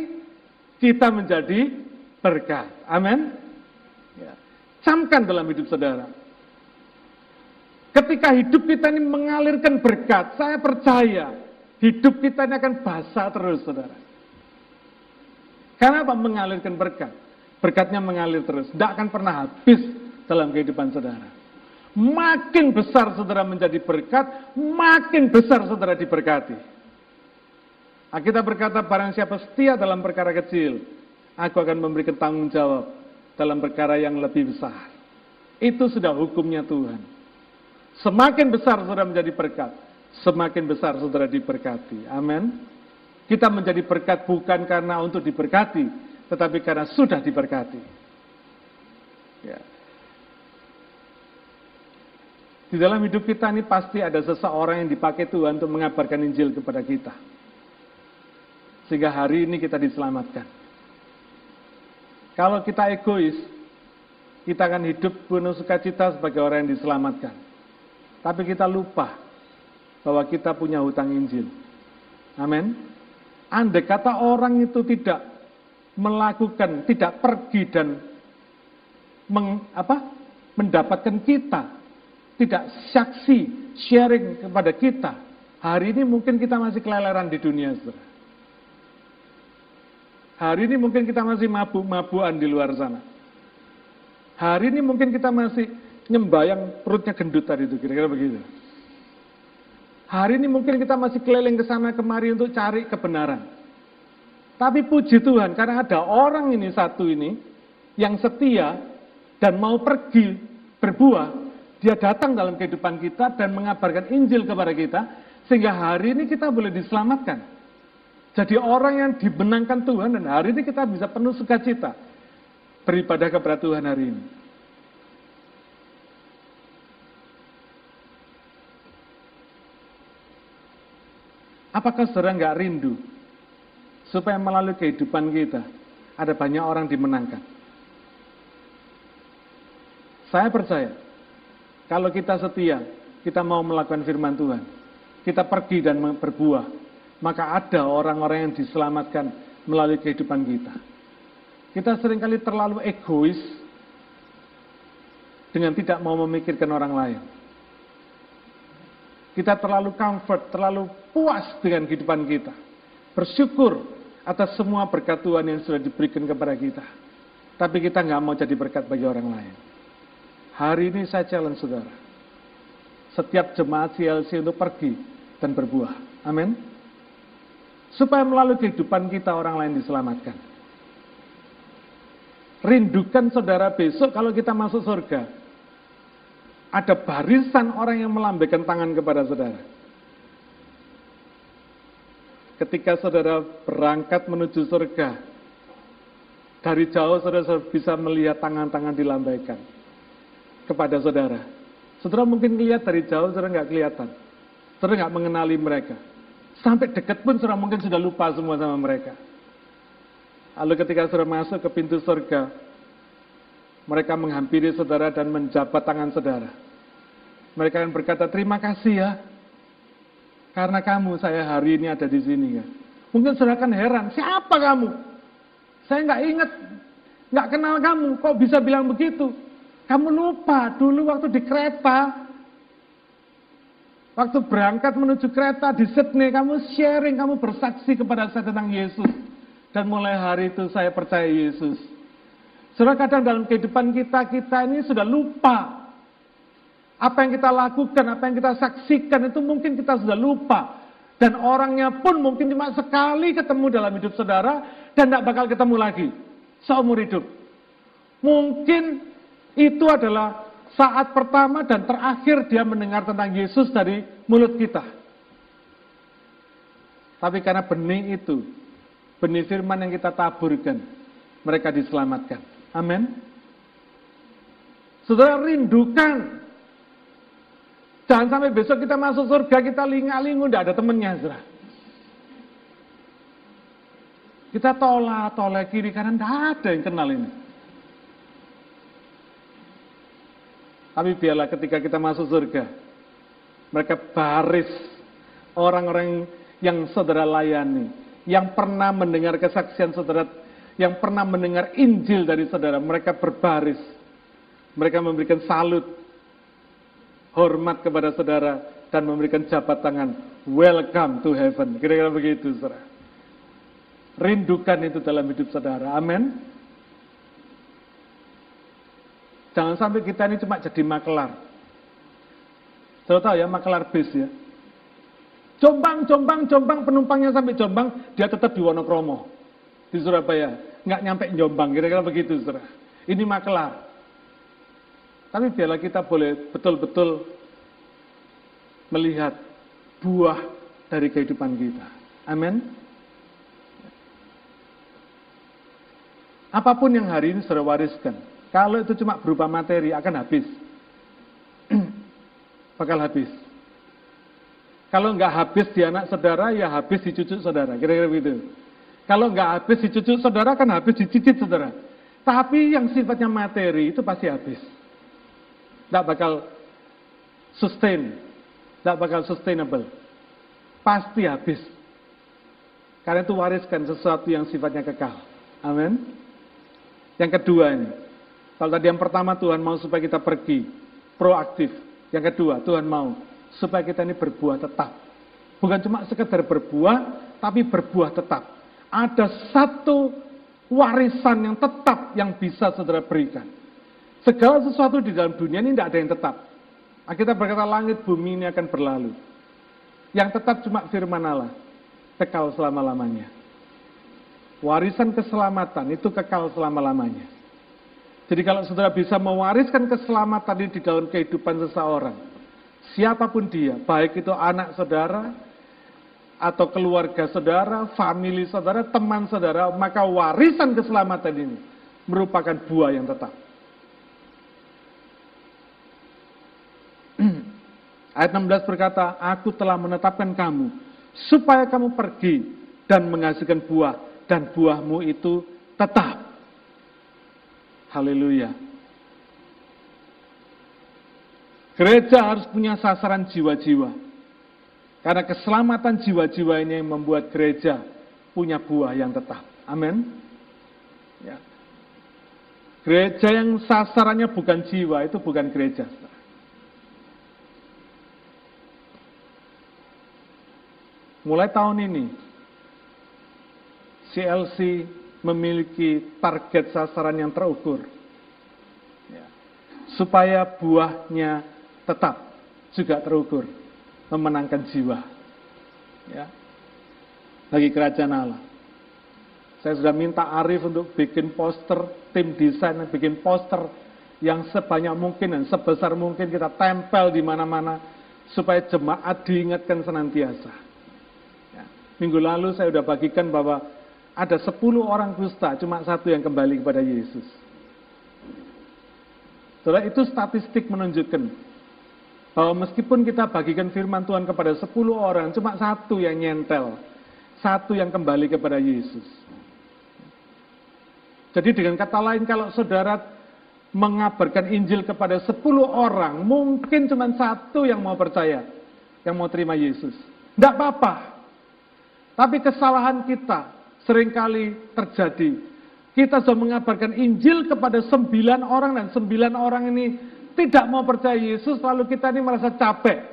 kita menjadi berkat. Amin. Ya. Camkan dalam hidup saudara. Ketika hidup kita ini mengalirkan berkat, saya percaya hidup kita ini akan basah terus, saudara. Karena apa? Mengalirkan berkat. Berkatnya mengalir terus. Tidak akan pernah habis dalam kehidupan saudara. Makin besar saudara menjadi berkat, makin besar saudara diberkati. Kita berkata, barang siapa setia dalam perkara kecil, aku akan memberikan tanggung jawab dalam perkara yang lebih besar. Itu sudah hukumnya Tuhan. Semakin besar saudara menjadi berkat, semakin besar saudara diberkati. Amin. Kita menjadi berkat bukan karena untuk diberkati, tetapi karena sudah diberkati. Ya. Di dalam hidup kita ini pasti ada seseorang yang dipakai Tuhan untuk mengabarkan Injil kepada kita. Sehingga hari ini kita diselamatkan. Kalau kita egois, kita akan hidup penuh sukacita sebagai orang yang diselamatkan. Tapi kita lupa bahwa kita punya hutang Injil. Amin. Andai kata orang itu tidak melakukan, tidak pergi dan meng, apa, mendapatkan kita, tidak saksi, sharing kepada kita, hari ini mungkin kita masih keleleran di dunia. Saudara. Hari ini mungkin kita masih mabuk-mabuan di luar sana. Hari ini mungkin kita masih nyembayang perutnya gendut tadi itu, kira-kira begitu. Hari ini mungkin kita masih keliling ke sana kemari untuk cari kebenaran. Tapi puji Tuhan, karena ada orang ini satu ini, yang setia dan mau pergi berbuah, dia datang dalam kehidupan kita dan mengabarkan Injil kepada kita, sehingga hari ini kita boleh diselamatkan. Jadi orang yang dibenangkan Tuhan dan hari ini kita bisa penuh sukacita beribadah kepada Tuhan hari ini. Apakah saudara nggak rindu supaya melalui kehidupan kita ada banyak orang dimenangkan? Saya percaya kalau kita setia, kita mau melakukan firman Tuhan, kita pergi dan berbuah, maka ada orang-orang yang diselamatkan melalui kehidupan kita. Kita sering kali terlalu egois dengan tidak mau memikirkan orang lain. Kita terlalu comfort, terlalu puas dengan kehidupan kita. Bersyukur atas semua berkat Tuhan yang sudah diberikan kepada kita. Tapi kita nggak mau jadi berkat bagi orang lain. Hari ini saya challenge saudara. Setiap jemaat CLC untuk pergi dan berbuah. Amin. Supaya melalui kehidupan kita orang lain diselamatkan. Rindukan saudara besok kalau kita masuk surga. Ada barisan orang yang melambaikan tangan kepada saudara. Ketika saudara berangkat menuju surga, dari jauh saudara bisa melihat tangan-tangan dilambaikan kepada saudara. Saudara mungkin lihat dari jauh, saudara nggak kelihatan. Saudara nggak mengenali mereka. Sampai dekat pun saudara mungkin sudah lupa semua sama mereka. Lalu ketika saudara masuk ke pintu surga, mereka menghampiri saudara dan menjabat tangan saudara. Mereka akan berkata, terima kasih ya. Karena kamu saya hari ini ada di sini ya. Mungkin saudara akan heran, siapa kamu? Saya nggak ingat, nggak kenal kamu, kok bisa bilang begitu? Kamu lupa dulu waktu di kereta, Waktu berangkat menuju kereta di Sydney, kamu sharing, kamu bersaksi kepada saya tentang Yesus. Dan mulai hari itu saya percaya Yesus. Saudara kadang dalam kehidupan kita, kita ini sudah lupa. Apa yang kita lakukan, apa yang kita saksikan, itu mungkin kita sudah lupa. Dan orangnya pun mungkin cuma sekali ketemu dalam hidup saudara, dan tidak bakal ketemu lagi. Seumur hidup. Mungkin itu adalah saat pertama dan terakhir dia mendengar tentang Yesus dari mulut kita. Tapi karena benih itu, benih firman yang kita taburkan, mereka diselamatkan. Amin. Saudara rindukan. Jangan sampai besok kita masuk surga, kita linga-lingu, tidak ada temennya, saudara. Kita tolak, tolak kiri kanan, tidak ada yang kenal ini. Tapi biarlah ketika kita masuk surga, mereka baris orang-orang yang saudara layani, yang pernah mendengar kesaksian saudara, yang pernah mendengar Injil dari saudara, mereka berbaris. Mereka memberikan salut, hormat kepada saudara, dan memberikan jabat tangan. Welcome to heaven. Kira-kira begitu, saudara. Rindukan itu dalam hidup saudara. Amin. Jangan sampai kita ini cuma jadi makelar. Saya tahu ya, makelar bis ya. Jombang, Jombang, Jombang, penumpangnya sampai Jombang, dia tetap di Wonokromo. Di Surabaya. Nggak nyampe Jombang, kira-kira begitu, saudara. Ini makelar. Tapi biarlah kita boleh betul-betul melihat buah dari kehidupan kita. Amin. Apa pun yang hari ini saudara wariskan, kalau itu cuma berupa materi akan habis. Bakal habis. Kalau nggak habis di anak saudara, ya habis di cucu saudara. Kira-kira begitu. Kalau nggak habis di cucu saudara, kan habis di cicit saudara. Tapi yang sifatnya materi itu pasti habis. Nggak bakal sustain. Nggak bakal sustainable. Pasti habis. Karena itu wariskan sesuatu yang sifatnya kekal. Amin. Yang kedua ini, kalau tadi yang pertama Tuhan mau supaya kita pergi, proaktif. Yang kedua, Tuhan mau supaya kita ini berbuah tetap. Bukan cuma sekedar berbuah, tapi berbuah tetap. Ada satu warisan yang tetap yang bisa saudara berikan. Segala sesuatu di dalam dunia ini tidak ada yang tetap. Kita berkata langit bumi ini akan berlalu. Yang tetap cuma firman Allah, kekal selama-lamanya. Warisan keselamatan itu kekal selama-lamanya. Jadi kalau saudara bisa mewariskan keselamatan ini di dalam kehidupan seseorang, siapa pun dia, baik itu anak saudara, atau keluarga saudara, famili saudara, teman saudara, maka warisan keselamatan ini merupakan buah yang tetap. Ayat 16 berkata, Aku telah menetapkan kamu, supaya kamu pergi dan menghasilkan buah, dan buahmu itu tetap. Haleluya. Gereja harus punya sasaran jiwa-jiwa. Karena keselamatan jiwa-jiwa ini yang membuat gereja punya buah yang tetap. Amin. Ya. Gereja yang sasarannya bukan jiwa, itu bukan gereja. Mulai tahun ini, CLC memiliki target sasaran yang terukur. Ya. Supaya buahnya tetap juga terukur memenangkan jiwa. Ya. Bagi kerajaan Allah. Saya sudah minta Arif untuk bikin poster, tim desain bikin poster yang sebanyak mungkin dan sebesar mungkin kita tempel di mana-mana supaya jemaat diingatkan senantiasa. Ya. Minggu lalu saya sudah bagikan bahwa ada 10 orang kusta, cuma satu yang kembali kepada Yesus. Setelah itu statistik menunjukkan bahwa meskipun kita bagikan firman Tuhan kepada 10 orang, cuma satu yang nyentel, satu yang kembali kepada Yesus. Jadi dengan kata lain kalau saudara mengabarkan Injil kepada 10 orang, mungkin cuma satu yang mau percaya, yang mau terima Yesus. Tidak apa-apa. Tapi kesalahan kita sering kali terjadi. Kita sudah mengabarkan Injil kepada sembilan orang dan sembilan orang ini tidak mau percaya Yesus, lalu kita ini merasa capek.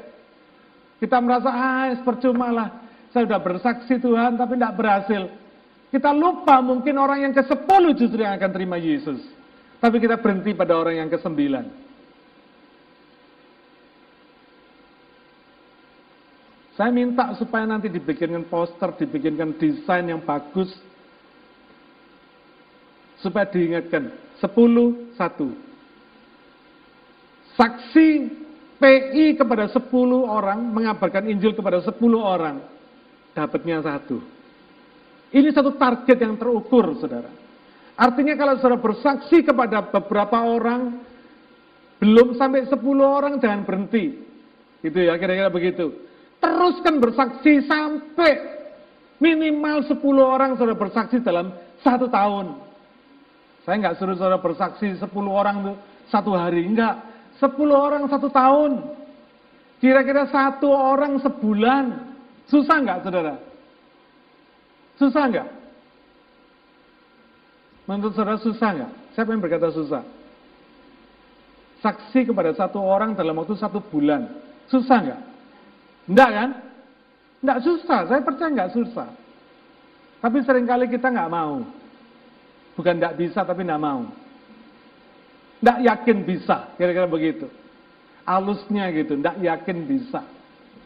Kita merasa, ah percuma lah, saya sudah bersaksi Tuhan tapi tidak berhasil. Kita lupa mungkin orang yang ke-10 justru yang akan terima Yesus. Tapi kita berhenti pada orang yang ke-9. Saya minta supaya nanti dibikinkan poster, dibikinkan desain yang bagus, supaya diingatkan, 10, 1 saksi PI kepada 10 orang, mengabarkan Injil kepada 10 orang, dapatnya satu. Ini satu target yang terukur, saudara. Artinya kalau saudara bersaksi kepada beberapa orang, belum sampai 10 orang, jangan berhenti. Gitu ya, kira-kira begitu. Teruskan bersaksi sampai minimal 10 orang saudara bersaksi dalam satu tahun. Saya nggak suruh saudara bersaksi 10 orang tuh satu hari, enggak. Sepuluh orang satu tahun. Kira-kira satu orang sebulan. Susah nggak, saudara? Susah nggak? Menurut saudara susah nggak? Siapa yang berkata susah? Saksi kepada satu orang dalam waktu satu bulan. Susah nggak? Enggak kan? Enggak susah, saya percaya nggak susah. Tapi sering kali kita nggak mau. Bukan nggak bisa, tapi nggak mau. Tidak yakin bisa, kira-kira begitu. Alusnya gitu, tidak yakin bisa.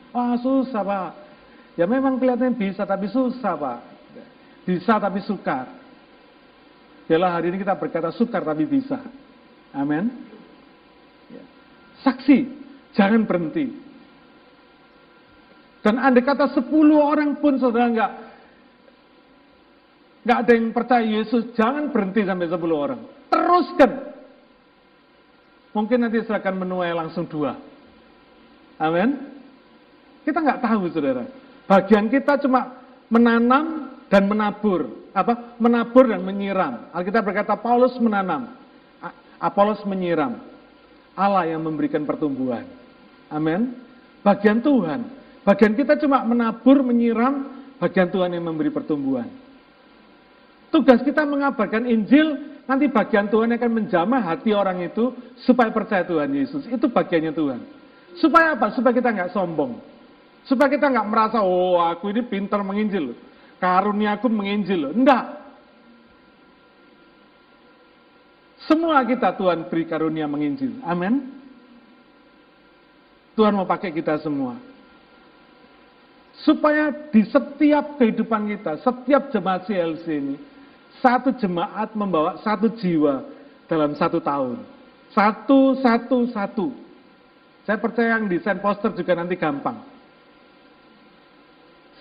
Wah susah pak. Ya memang kelihatannya bisa, tapi susah pak. Bisa tapi sukar. Yalah hari ini kita berkata sukar tapi bisa. Amin. Ya. Saksi, jangan berhenti. Dan andai kata 10 orang pun saudara nggak nggak ada yang percaya Yesus, jangan berhenti sampai 10 orang. Teruskan. Mungkin nanti saya akan menuai langsung dua. Amin. Kita nggak tahu, saudara. Bagian kita cuma menanam dan menabur. Apa? Menabur dan menyiram. Alkitab berkata Paulus menanam, Apolos menyiram. Allah yang memberikan pertumbuhan. Amin. Bagian Tuhan. Bagian kita cuma menabur, menyiram, bagian Tuhan yang memberi pertumbuhan. Tugas kita mengabarkan Injil Nanti bagian Tuhan akan menjamah hati orang itu supaya percaya Tuhan Yesus. Itu bagiannya Tuhan. Supaya apa? Supaya kita nggak sombong. Supaya kita nggak merasa, oh aku ini pintar menginjil. Karunia aku menginjil. Enggak. Semua kita Tuhan beri karunia menginjil. Amin. Tuhan mau pakai kita semua. Supaya di setiap kehidupan kita, setiap jemaat CLC ini, satu jemaat membawa satu jiwa dalam satu tahun. Satu, satu, satu. Saya percaya yang desain poster juga nanti gampang.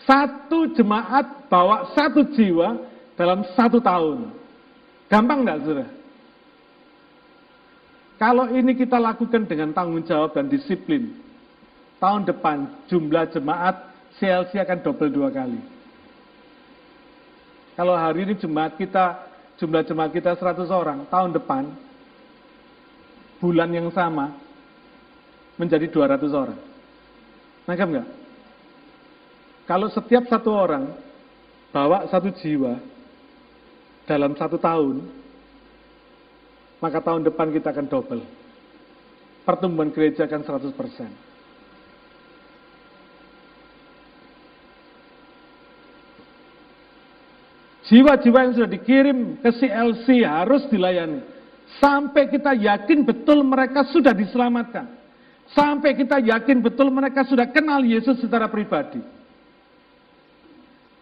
Satu jemaat bawa satu jiwa dalam satu tahun. Gampang enggak, saudara? Kalau ini kita lakukan dengan tanggung jawab dan disiplin, tahun depan jumlah jemaat CLC akan double dua kali. Kalau hari ini jemaat kita, jumlah jemaat kita 100 orang, tahun depan, bulan yang sama, menjadi 200 orang. Nangkap nggak? Kalau setiap satu orang bawa satu jiwa dalam satu tahun, maka tahun depan kita akan double. Pertumbuhan gereja akan 100%. Jiwa-jiwa yang sudah dikirim ke CLC harus dilayani. Sampai kita yakin betul mereka sudah diselamatkan. Sampai kita yakin betul mereka sudah kenal Yesus secara pribadi.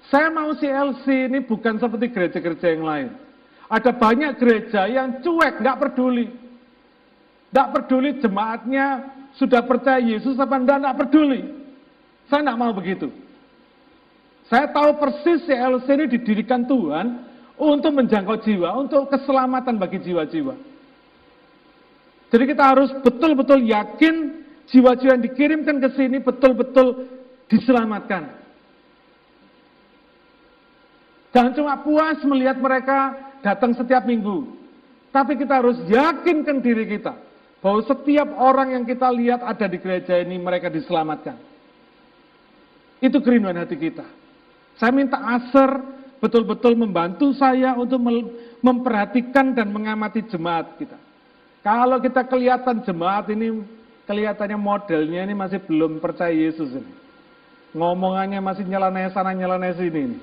Saya mau CLC ini bukan seperti gereja-gereja yang lain. Ada banyak gereja yang cuek, nggak peduli. Nggak peduli jemaatnya sudah percaya Yesus apa enggak, nggak peduli. Saya nggak mau begitu. Saya tahu persis CLC ini didirikan Tuhan untuk menjangkau jiwa, untuk keselamatan bagi jiwa-jiwa. Jadi kita harus betul-betul yakin jiwa-jiwa yang dikirimkan ke sini betul-betul diselamatkan. Jangan cuma puas melihat mereka datang setiap minggu. Tapi kita harus yakinkan diri kita bahwa setiap orang yang kita lihat ada di gereja ini mereka diselamatkan. Itu kerinduan hati kita. Saya minta Aser betul-betul membantu saya untuk memperhatikan dan mengamati jemaat kita. Kalau kita kelihatan jemaat ini kelihatannya modelnya ini masih belum percaya Yesus ini. Ngomongannya masih nyeleneh sana nyeleneh sini ini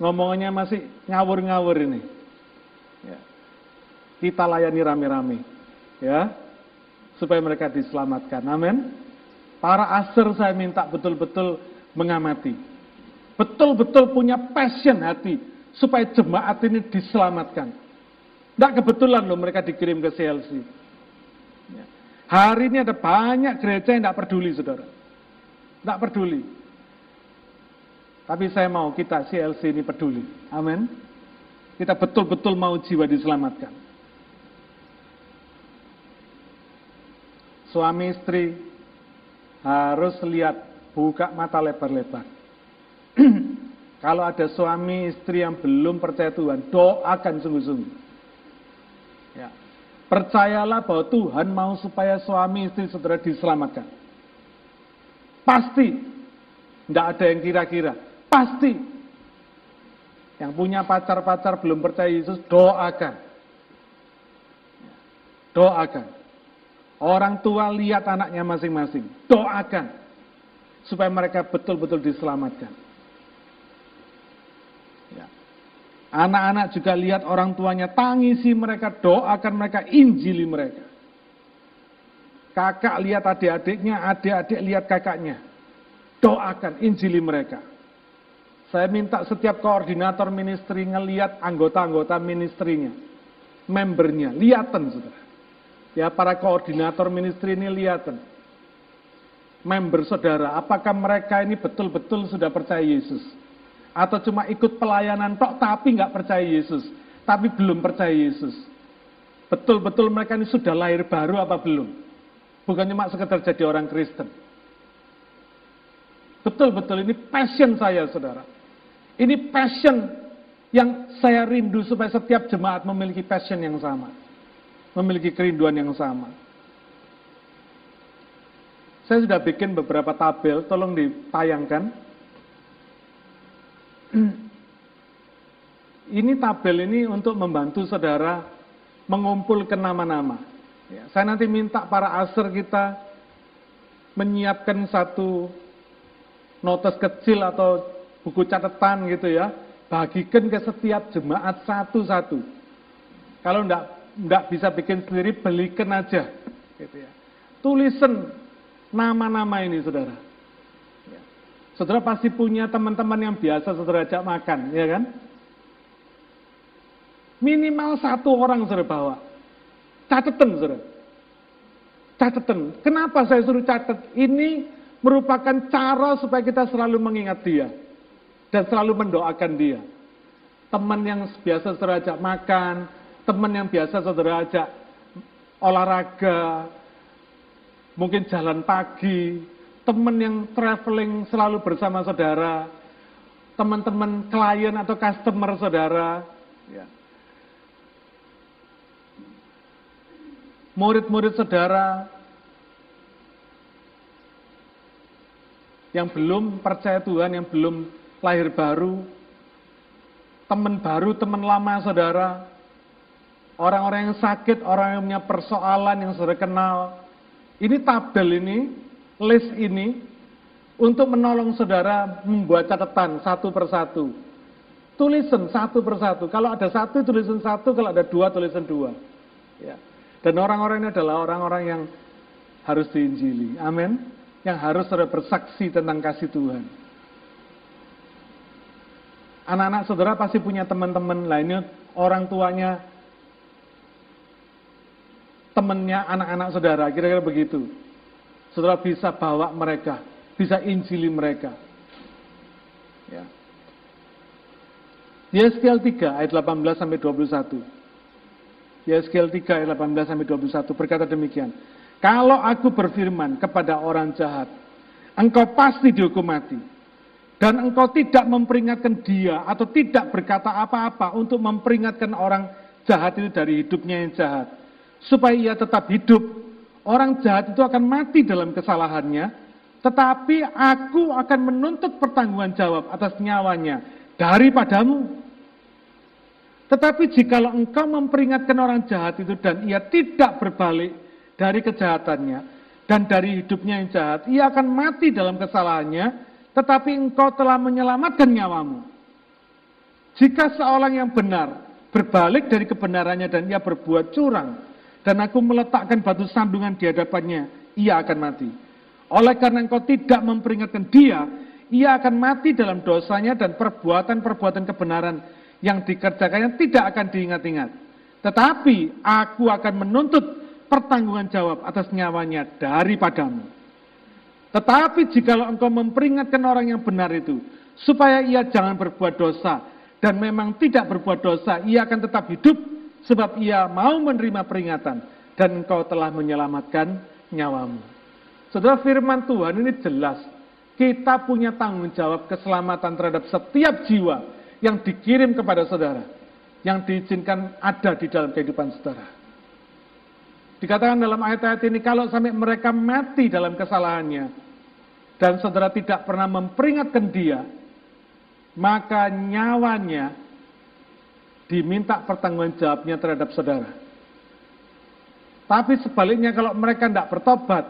ngomongnya masih ngawur-ngawur ini. Ya. Kita layani rame-rame, ya, supaya mereka diselamatkan. Amin. Para aser saya minta betul-betul mengamati, betul-betul punya passion hati supaya jemaat ini diselamatkan. Tidak kebetulan loh mereka dikirim ke CLC. Ya. Hari ini ada banyak gereja yang tidak peduli, saudara. Tidak peduli. Tapi saya mau kita CLC ini peduli. Amin. Kita betul-betul mau jiwa diselamatkan. Suami istri harus lihat buka mata lebar-lebar. Kalau ada suami istri yang belum percaya Tuhan, doakan sungguh-sungguh. Ya. Percayalah bahwa Tuhan mau supaya suami istri saudara diselamatkan. Pasti. Tidak ada yang kira-kira. Pasti. Yang punya pacar-pacar belum percaya Yesus, doakan. Doakan. Orang tua lihat anaknya masing-masing. Doakan. Supaya mereka betul-betul diselamatkan. Ya. Anak-anak juga lihat orang tuanya, tangisi mereka, doakan mereka, injili mereka. Kakak lihat adik-adiknya, adik-adik lihat kakaknya. Doakan, injili mereka. Saya minta setiap koordinator ministry ngeliat anggota-anggota ministrinya, membernya, lihatan saudara. Ya para koordinator ministry ini lihatan. Member saudara, apakah mereka ini betul-betul sudah percaya Yesus? Atau cuma ikut pelayanan tok tapi nggak percaya Yesus, tapi belum percaya Yesus? Betul-betul mereka ini sudah lahir baru apa belum? Bukan cuma sekedar jadi orang Kristen. Betul-betul ini passion saya saudara ini passion yang saya rindu supaya setiap jemaat memiliki passion yang sama. Memiliki kerinduan yang sama. Saya sudah bikin beberapa tabel, tolong ditayangkan. Ini tabel ini untuk membantu saudara mengumpulkan nama-nama. Ya, saya nanti minta para aser kita menyiapkan satu notes kecil atau buku catatan gitu ya, bagikan ke setiap jemaat satu-satu. Kalau enggak, enggak bisa bikin sendiri, belikan aja. Gitu ya. Tulisan nama-nama ini, saudara. Saudara pasti punya teman-teman yang biasa saudara ajak makan, ya kan? Minimal satu orang saudara bawa. Catatan, saudara. Catatan. Kenapa saya suruh catat? Ini merupakan cara supaya kita selalu mengingat dia dan selalu mendoakan dia. Teman yang biasa saudara ajak makan, teman yang biasa saudara ajak olahraga, mungkin jalan pagi, teman yang traveling selalu bersama saudara, teman-teman klien atau customer saudara, ya. murid-murid saudara, yang belum percaya Tuhan, yang belum lahir baru, teman baru, teman lama saudara, orang-orang yang sakit, orang yang punya persoalan yang saudara kenal. Ini tabel ini, list ini, untuk menolong saudara membuat catatan satu persatu. Tulisan satu persatu. Kalau ada satu, tulisan satu. Kalau ada dua, tulisan dua. Ya. Dan orang-orang ini adalah orang-orang yang harus diinjili. Amin. Yang harus saudara bersaksi tentang kasih Tuhan. Anak-anak saudara pasti punya teman-teman lainnya, orang tuanya temannya anak-anak saudara, kira-kira begitu. Saudara bisa bawa mereka, bisa injili mereka. Ya. Yeskiel 3 ayat 18 sampai 21. Yeskiel 3 ayat 18 sampai 21 berkata demikian. Kalau aku berfirman kepada orang jahat, engkau pasti dihukum mati. Dan engkau tidak memperingatkan dia atau tidak berkata apa-apa untuk memperingatkan orang jahat itu dari hidupnya yang jahat supaya ia tetap hidup. Orang jahat itu akan mati dalam kesalahannya, tetapi aku akan menuntut pertanggungan jawab atas nyawanya daripadamu. Tetapi jikalau engkau memperingatkan orang jahat itu dan ia tidak berbalik dari kejahatannya dan dari hidupnya yang jahat, ia akan mati dalam kesalahannya, tetapi engkau telah menyelamatkan nyawamu. Jika seorang yang benar berbalik dari kebenarannya dan ia berbuat curang, dan aku meletakkan batu sandungan di hadapannya, ia akan mati. Oleh karena engkau tidak memperingatkan dia, ia akan mati dalam dosanya dan perbuatan-perbuatan kebenaran yang dikerjakannya tidak akan diingat-ingat. Tetapi aku akan menuntut pertanggungan jawab atas nyawanya daripadamu. Tetapi jikalau engkau memperingatkan orang yang benar itu, supaya ia jangan berbuat dosa, dan memang tidak berbuat dosa, ia akan tetap hidup sebab ia mau menerima peringatan dan engkau telah menyelamatkan nyawamu. Saudara firman Tuhan ini jelas, kita punya tanggung jawab keselamatan terhadap setiap jiwa yang dikirim kepada saudara, yang diizinkan ada di dalam kehidupan saudara. Dikatakan dalam ayat-ayat ini, kalau sampai mereka mati dalam kesalahannya, dan saudara tidak pernah memperingatkan dia, maka nyawanya diminta pertanggungan jawabnya terhadap saudara. Tapi sebaliknya kalau mereka tidak bertobat,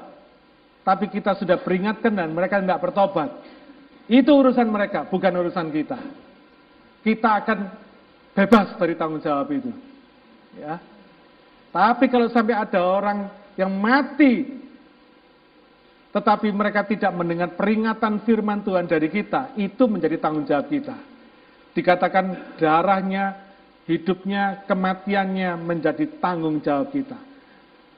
tapi kita sudah peringatkan dan mereka tidak bertobat, itu urusan mereka, bukan urusan kita. Kita akan bebas dari tanggung jawab itu. Ya. Tapi kalau sampai ada orang yang mati, tetapi mereka tidak mendengar peringatan firman Tuhan dari kita, itu menjadi tanggung jawab kita. Dikatakan darahnya hidupnya, kematiannya menjadi tanggung jawab kita.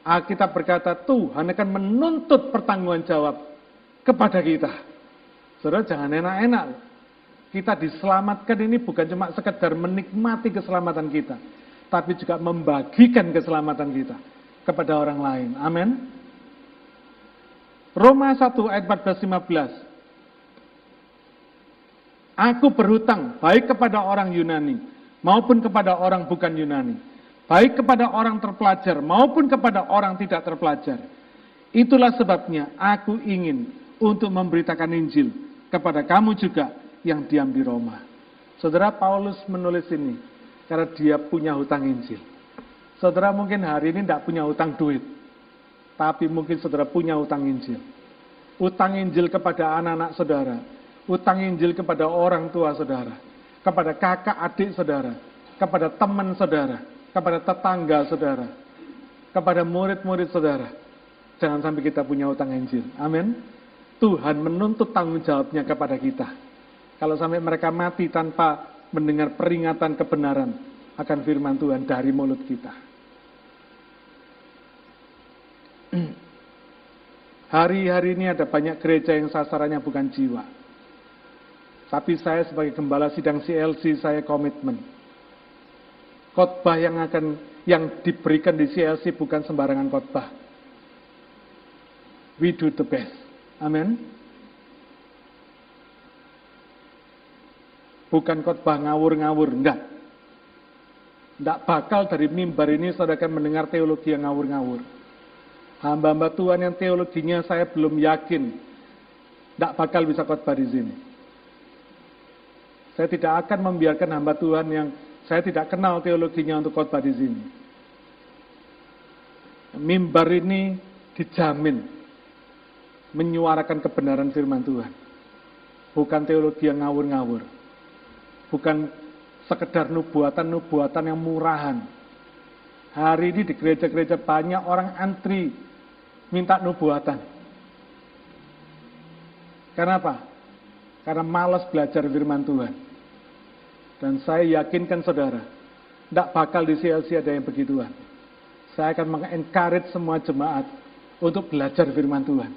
Alkitab berkata Tuhan akan menuntut pertanggungan jawab kepada kita. Saudara jangan enak-enak. Kita diselamatkan ini bukan cuma sekedar menikmati keselamatan kita, tapi juga membagikan keselamatan kita kepada orang lain. Amin. Roma 1 ayat 14 15. Aku berhutang baik kepada orang Yunani maupun kepada orang bukan Yunani, baik kepada orang terpelajar maupun kepada orang tidak terpelajar. Itulah sebabnya aku ingin untuk memberitakan Injil kepada kamu juga yang diam di Roma. Saudara Paulus menulis ini karena dia punya hutang Injil. Saudara mungkin hari ini tidak punya hutang duit, tapi mungkin saudara punya hutang Injil. Utang Injil kepada anak-anak saudara, utang Injil kepada orang tua saudara, kepada kakak adik saudara, kepada teman saudara, kepada tetangga saudara, kepada murid-murid saudara. Jangan sampai kita punya utang Injil. Amin. Tuhan menuntut tanggung jawabnya kepada kita. Kalau sampai mereka mati tanpa mendengar peringatan kebenaran akan firman Tuhan dari mulut kita. Hari-hari ini ada banyak gereja yang sasarannya bukan jiwa tapi saya sebagai gembala sidang CLC saya komitmen. Khotbah yang akan yang diberikan di CLC bukan sembarangan khotbah. We do the best. Amin. Bukan khotbah ngawur-ngawur, enggak. Enggak bakal dari mimbar ini saudara akan mendengar teologi yang ngawur-ngawur. Hamba-hamba Tuhan yang teologinya saya belum yakin tidak bakal bisa khotbah di sini. Saya tidak akan membiarkan hamba Tuhan yang saya tidak kenal teologinya untuk khotbah di sini. Mimbar ini dijamin menyuarakan kebenaran firman Tuhan. Bukan teologi yang ngawur-ngawur. Bukan sekedar nubuatan-nubuatan yang murahan. Hari ini di gereja-gereja banyak orang antri minta nubuatan. Kenapa? Karena malas belajar firman Tuhan. Dan saya yakinkan saudara, tidak bakal disia-sia ada yang begituan. Saya akan mengencourage semua jemaat untuk belajar firman Tuhan.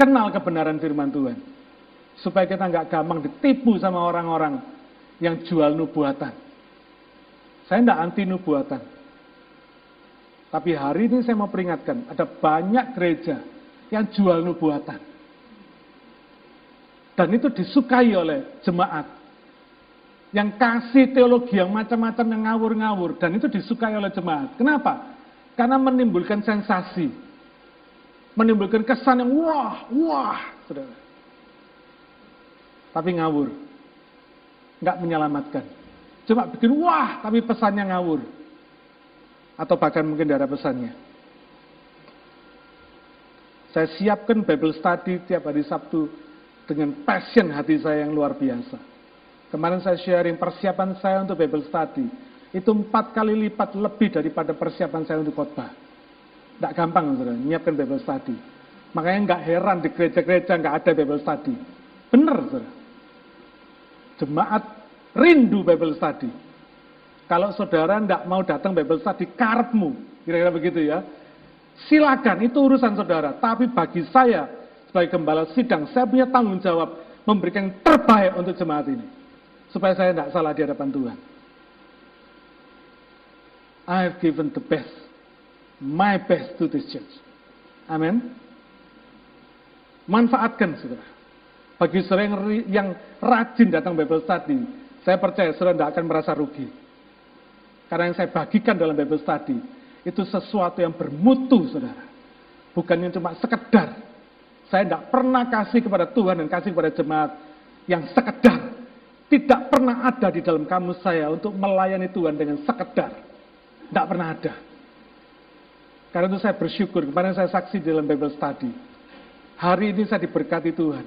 Kenal kebenaran firman Tuhan. Supaya kita nggak gampang ditipu sama orang-orang yang jual nubuatan. Saya tidak anti nubuatan. Tapi hari ini saya mau peringatkan, ada banyak gereja yang jual nubuatan. Dan itu disukai oleh jemaat. Yang kasih teologi yang macam-macam yang ngawur-ngawur. Dan itu disukai oleh jemaat. Kenapa? Karena menimbulkan sensasi. Menimbulkan kesan yang wah, wah. Saudara. Tapi ngawur. Nggak menyelamatkan. Cuma bikin wah, tapi pesannya ngawur atau bahkan mungkin tidak ada pesannya. Saya siapkan Bible study tiap hari Sabtu dengan passion hati saya yang luar biasa. Kemarin saya sharing persiapan saya untuk Bible study. Itu empat kali lipat lebih daripada persiapan saya untuk khotbah. Tidak gampang, saudara, menyiapkan Bible study. Makanya nggak heran di gereja-gereja nggak ada Bible study. Benar, saudara. Jemaat rindu Bible study. Kalau saudara tidak mau datang Bible study, karepmu. Kira-kira begitu ya. Silakan, itu urusan saudara. Tapi bagi saya, sebagai gembala sidang, saya punya tanggung jawab memberikan yang terbaik untuk jemaat ini. Supaya saya tidak salah di hadapan Tuhan. I have given the best, my best to this church. Amin. Manfaatkan, saudara. Bagi saudara yang, yang rajin datang Bible study, saya percaya saudara tidak akan merasa rugi. Karena yang saya bagikan dalam Bible Study, itu sesuatu yang bermutu, saudara. Bukan yang cuma sekedar. Saya tidak pernah kasih kepada Tuhan dan kasih kepada jemaat yang sekedar. Tidak pernah ada di dalam kamus saya untuk melayani Tuhan dengan sekedar. Tidak pernah ada. Karena itu saya bersyukur, kemarin saya saksi dalam Bible Study. Hari ini saya diberkati Tuhan.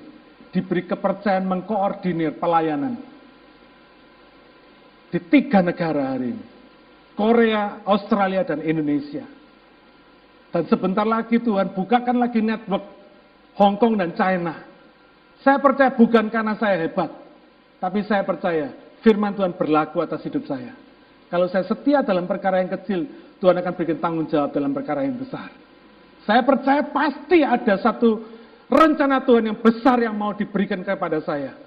Diberi kepercayaan mengkoordinir pelayanan. Di tiga negara hari ini. Korea, Australia, dan Indonesia. Dan sebentar lagi Tuhan bukakan lagi network Hong Kong dan China. Saya percaya bukan karena saya hebat, tapi saya percaya firman Tuhan berlaku atas hidup saya. Kalau saya setia dalam perkara yang kecil, Tuhan akan berikan tanggung jawab dalam perkara yang besar. Saya percaya pasti ada satu rencana Tuhan yang besar yang mau diberikan kepada saya.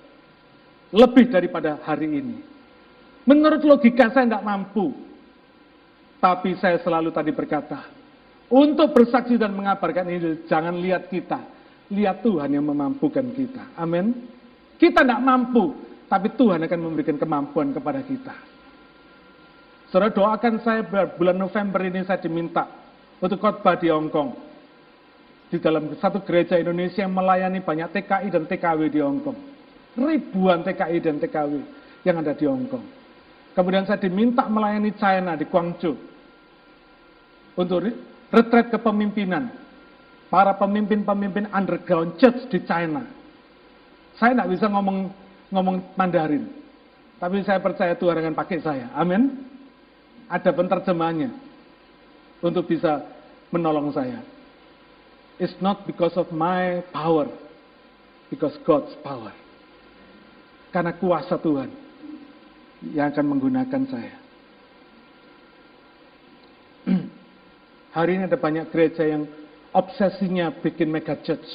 Lebih daripada hari ini. Menurut logika saya tidak mampu. Tapi saya selalu tadi berkata, untuk bersaksi dan mengabarkan ini, jangan lihat kita. Lihat Tuhan yang memampukan kita. Amin. Kita tidak mampu, tapi Tuhan akan memberikan kemampuan kepada kita. Saudara doakan saya bulan November ini saya diminta untuk khotbah di Hong Kong. Di dalam satu gereja Indonesia yang melayani banyak TKI dan TKW di Hong Kong. Ribuan TKI dan TKW yang ada di Hong Kong. Kemudian saya diminta melayani China di Guangzhou untuk retret kepemimpinan para pemimpin-pemimpin underground church di China. Saya tidak bisa ngomong ngomong Mandarin, tapi saya percaya Tuhan akan pakai saya. Amin. Ada penterjemahnya untuk bisa menolong saya. It's not because of my power, because God's power. Karena kuasa Tuhan yang akan menggunakan saya. Hari ini ada banyak gereja yang obsesinya bikin mega church.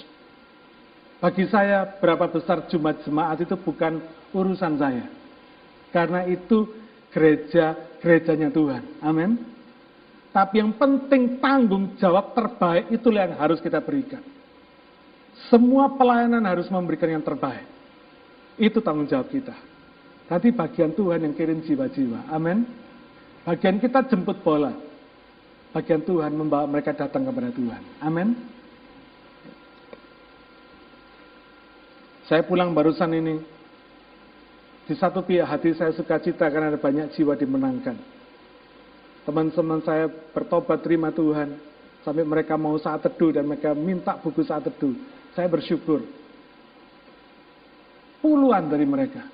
Bagi saya, berapa besar jumlah jemaat itu bukan urusan saya. Karena itu gereja-gerejanya Tuhan. Amin. Tapi yang penting tanggung jawab terbaik itulah yang harus kita berikan. Semua pelayanan harus memberikan yang terbaik. Itu tanggung jawab kita. Tadi bagian Tuhan yang kirim jiwa-jiwa. Amin. Bagian kita jemput bola bagian Tuhan membawa mereka datang kepada Tuhan. Amin. Saya pulang barusan ini, di satu pihak hati saya suka cita karena ada banyak jiwa dimenangkan. Teman-teman saya bertobat terima Tuhan, sampai mereka mau saat teduh dan mereka minta buku saat teduh. Saya bersyukur. Puluhan dari mereka.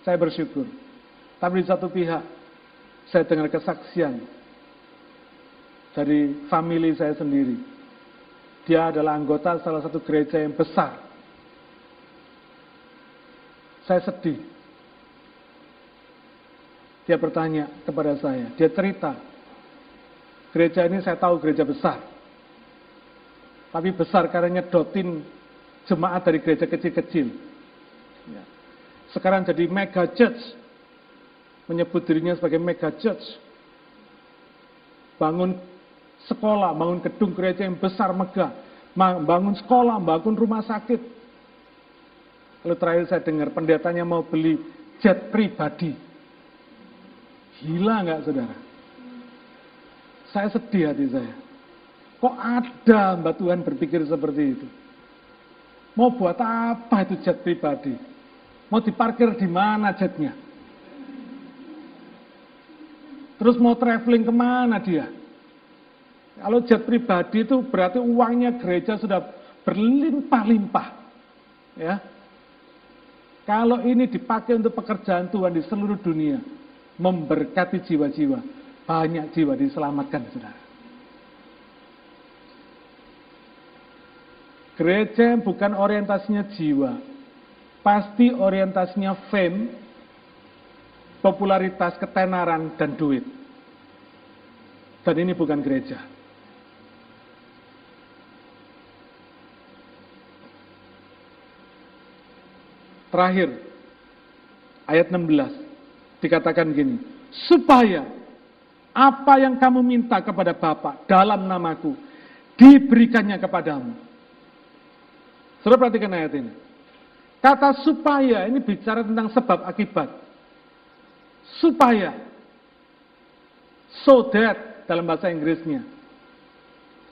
Saya bersyukur. Tapi di satu pihak, saya dengar kesaksian dari family saya sendiri. Dia adalah anggota salah satu gereja yang besar. Saya sedih. Dia bertanya kepada saya, dia cerita, gereja ini saya tahu gereja besar. Tapi besar karena nyedotin jemaat dari gereja kecil-kecil. Ya. Sekarang jadi mega church. Menyebut dirinya sebagai mega church. Bangun sekolah, bangun gedung gereja yang besar megah, bangun sekolah, bangun rumah sakit. Lalu terakhir saya dengar pendetanya mau beli jet pribadi. Gila nggak saudara? Saya sedih hati saya. Kok ada mbak Tuhan berpikir seperti itu? Mau buat apa itu jet pribadi? Mau diparkir di mana jetnya? Terus mau traveling ke mana dia? Kalau jet pribadi itu berarti uangnya gereja sudah berlimpah-limpah. Ya. Kalau ini dipakai untuk pekerjaan Tuhan di seluruh dunia, memberkati jiwa-jiwa, banyak jiwa diselamatkan, saudara. Gereja yang bukan orientasinya jiwa, pasti orientasinya fame, popularitas, ketenaran, dan duit. Dan ini bukan gereja. Terakhir, ayat 16, dikatakan gini, supaya apa yang kamu minta kepada Bapa dalam namaku, diberikannya kepadamu. Saudara perhatikan ayat ini. Kata supaya ini bicara tentang sebab akibat. Supaya. So that dalam bahasa Inggrisnya.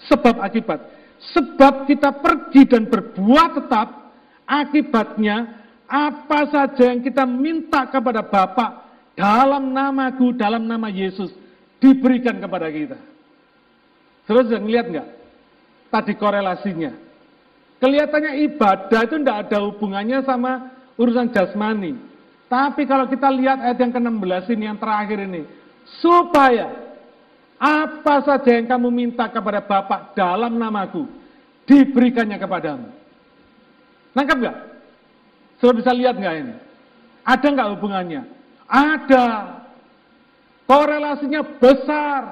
Sebab akibat. Sebab kita pergi dan berbuat tetap, akibatnya apa saja yang kita minta kepada Bapa dalam namaku, dalam nama Yesus, diberikan kepada kita. Terus yang lihat nggak? Tadi korelasinya. Kelihatannya ibadah itu tidak ada hubungannya sama urusan jasmani. Tapi kalau kita lihat ayat yang ke-16 ini, yang terakhir ini. Supaya apa saja yang kamu minta kepada Bapak dalam namaku, diberikannya kepadamu. Nangkap nggak? Sudah bisa lihat nggak ini? Ada nggak hubungannya? Ada. Korelasinya besar.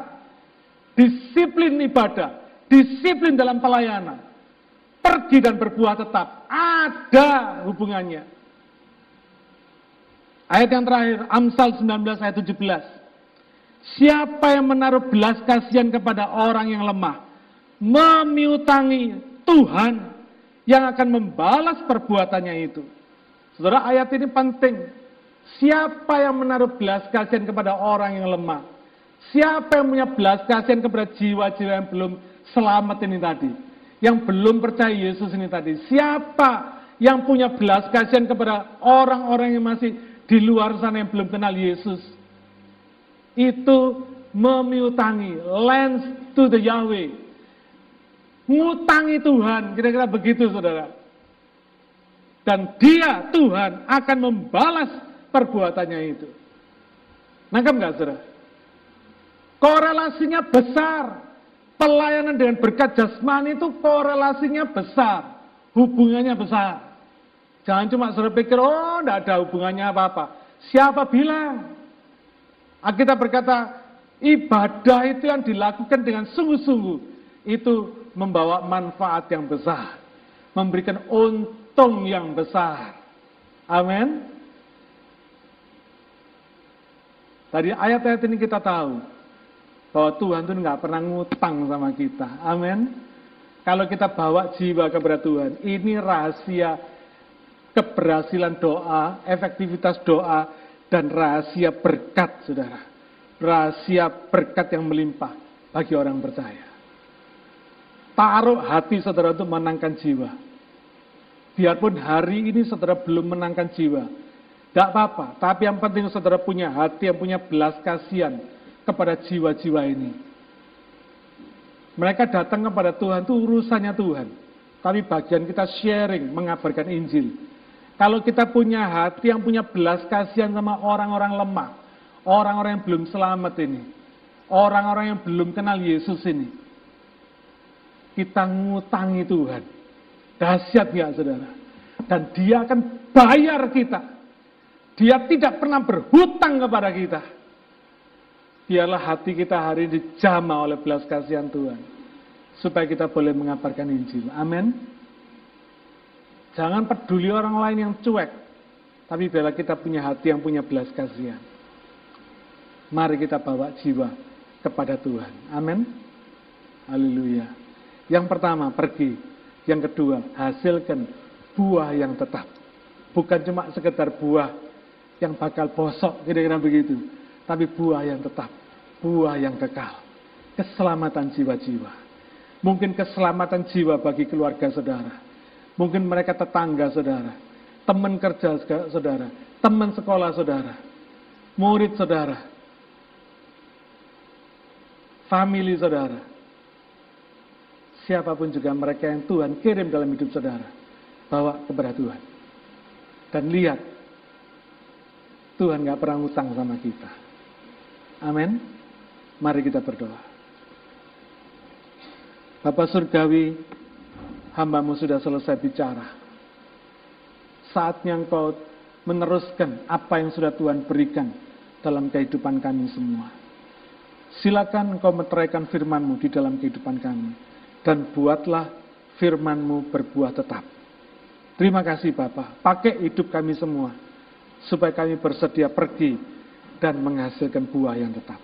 Disiplin ibadah, disiplin dalam pelayanan, pergi dan berbuah tetap. Ada hubungannya. Ayat yang terakhir, Amsal 19 ayat 17. Siapa yang menaruh belas kasihan kepada orang yang lemah, memiutangi Tuhan yang akan membalas perbuatannya itu. Saudara, ayat ini penting. Siapa yang menaruh belas kasihan kepada orang yang lemah? Siapa yang punya belas kasihan kepada jiwa-jiwa yang belum selamat ini tadi? Yang belum percaya Yesus ini tadi? Siapa yang punya belas kasihan kepada orang-orang yang masih di luar sana yang belum kenal Yesus? Itu memiutangi, lens to the Yahweh. Ngutangi Tuhan, kira-kira begitu saudara. Dan dia, Tuhan, akan membalas perbuatannya itu. Nangkap nggak, saudara? Korelasinya besar. Pelayanan dengan berkat jasmani itu korelasinya besar. Hubungannya besar. Jangan cuma saudara pikir, oh enggak ada hubungannya apa-apa. Siapa bilang? Kita berkata, ibadah itu yang dilakukan dengan sungguh-sungguh. Itu membawa manfaat yang besar. Memberikan untung untung yang besar. Amin. Tadi ayat-ayat ini kita tahu bahwa Tuhan itu nggak pernah ngutang sama kita. Amin. Kalau kita bawa jiwa kepada Tuhan, ini rahasia keberhasilan doa, efektivitas doa, dan rahasia berkat, saudara. Rahasia berkat yang melimpah bagi orang percaya. Taruh hati saudara untuk menangkan jiwa. Biarpun hari ini saudara belum menangkan jiwa, tidak apa-apa. Tapi yang penting saudara punya hati, yang punya belas kasihan kepada jiwa-jiwa ini. Mereka datang kepada Tuhan itu urusannya Tuhan. Tapi bagian kita sharing, mengabarkan Injil. Kalau kita punya hati yang punya belas kasihan sama orang-orang lemah, orang-orang yang belum selamat ini, orang-orang yang belum kenal Yesus ini, kita ngutangi Tuhan. Dahsyat ya saudara. Dan dia akan bayar kita. Dia tidak pernah berhutang kepada kita. Biarlah hati kita hari ini dijama oleh belas kasihan Tuhan. Supaya kita boleh mengabarkan Injil. Amin. Jangan peduli orang lain yang cuek. Tapi biarlah kita punya hati yang punya belas kasihan. Mari kita bawa jiwa kepada Tuhan. Amin. Haleluya. Yang pertama, pergi. Yang kedua, hasilkan buah yang tetap. Bukan cuma sekedar buah yang bakal bosok, kira-kira begitu. Tapi buah yang tetap, buah yang kekal. Keselamatan jiwa-jiwa. Mungkin keselamatan jiwa bagi keluarga saudara Mungkin mereka tetangga saudara, teman kerja saudara, teman sekolah saudara, murid saudara, family saudara. Siapa pun juga mereka yang Tuhan kirim dalam hidup saudara, bawa kepada Tuhan. Dan lihat, Tuhan gak pernah utang sama kita. Amin. Mari kita berdoa. Bapak Surgawi, hambamu sudah selesai bicara. Saatnya engkau meneruskan apa yang sudah Tuhan berikan dalam kehidupan kami semua. Silakan engkau meteraikan firmanmu di dalam kehidupan kami. Dan buatlah firmanmu berbuah tetap. Terima kasih Bapak. Pakai hidup kami semua. Supaya kami bersedia pergi dan menghasilkan buah yang tetap.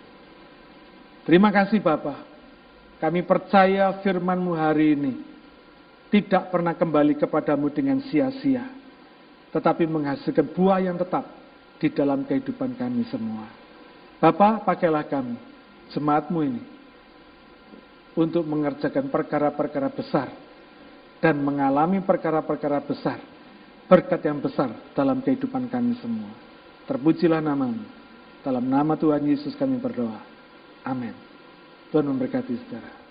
Terima kasih Bapak. Kami percaya firmanmu hari ini tidak pernah kembali kepadamu dengan sia-sia, tetapi menghasilkan buah yang tetap di dalam kehidupan kami semua. Bapak, pakailah kami, jemaatmu ini, untuk mengerjakan perkara-perkara besar dan mengalami perkara-perkara besar, berkat yang besar dalam kehidupan kami semua. Terpujilah namamu. Dalam nama Tuhan Yesus kami berdoa. Amin. Tuhan memberkati saudara.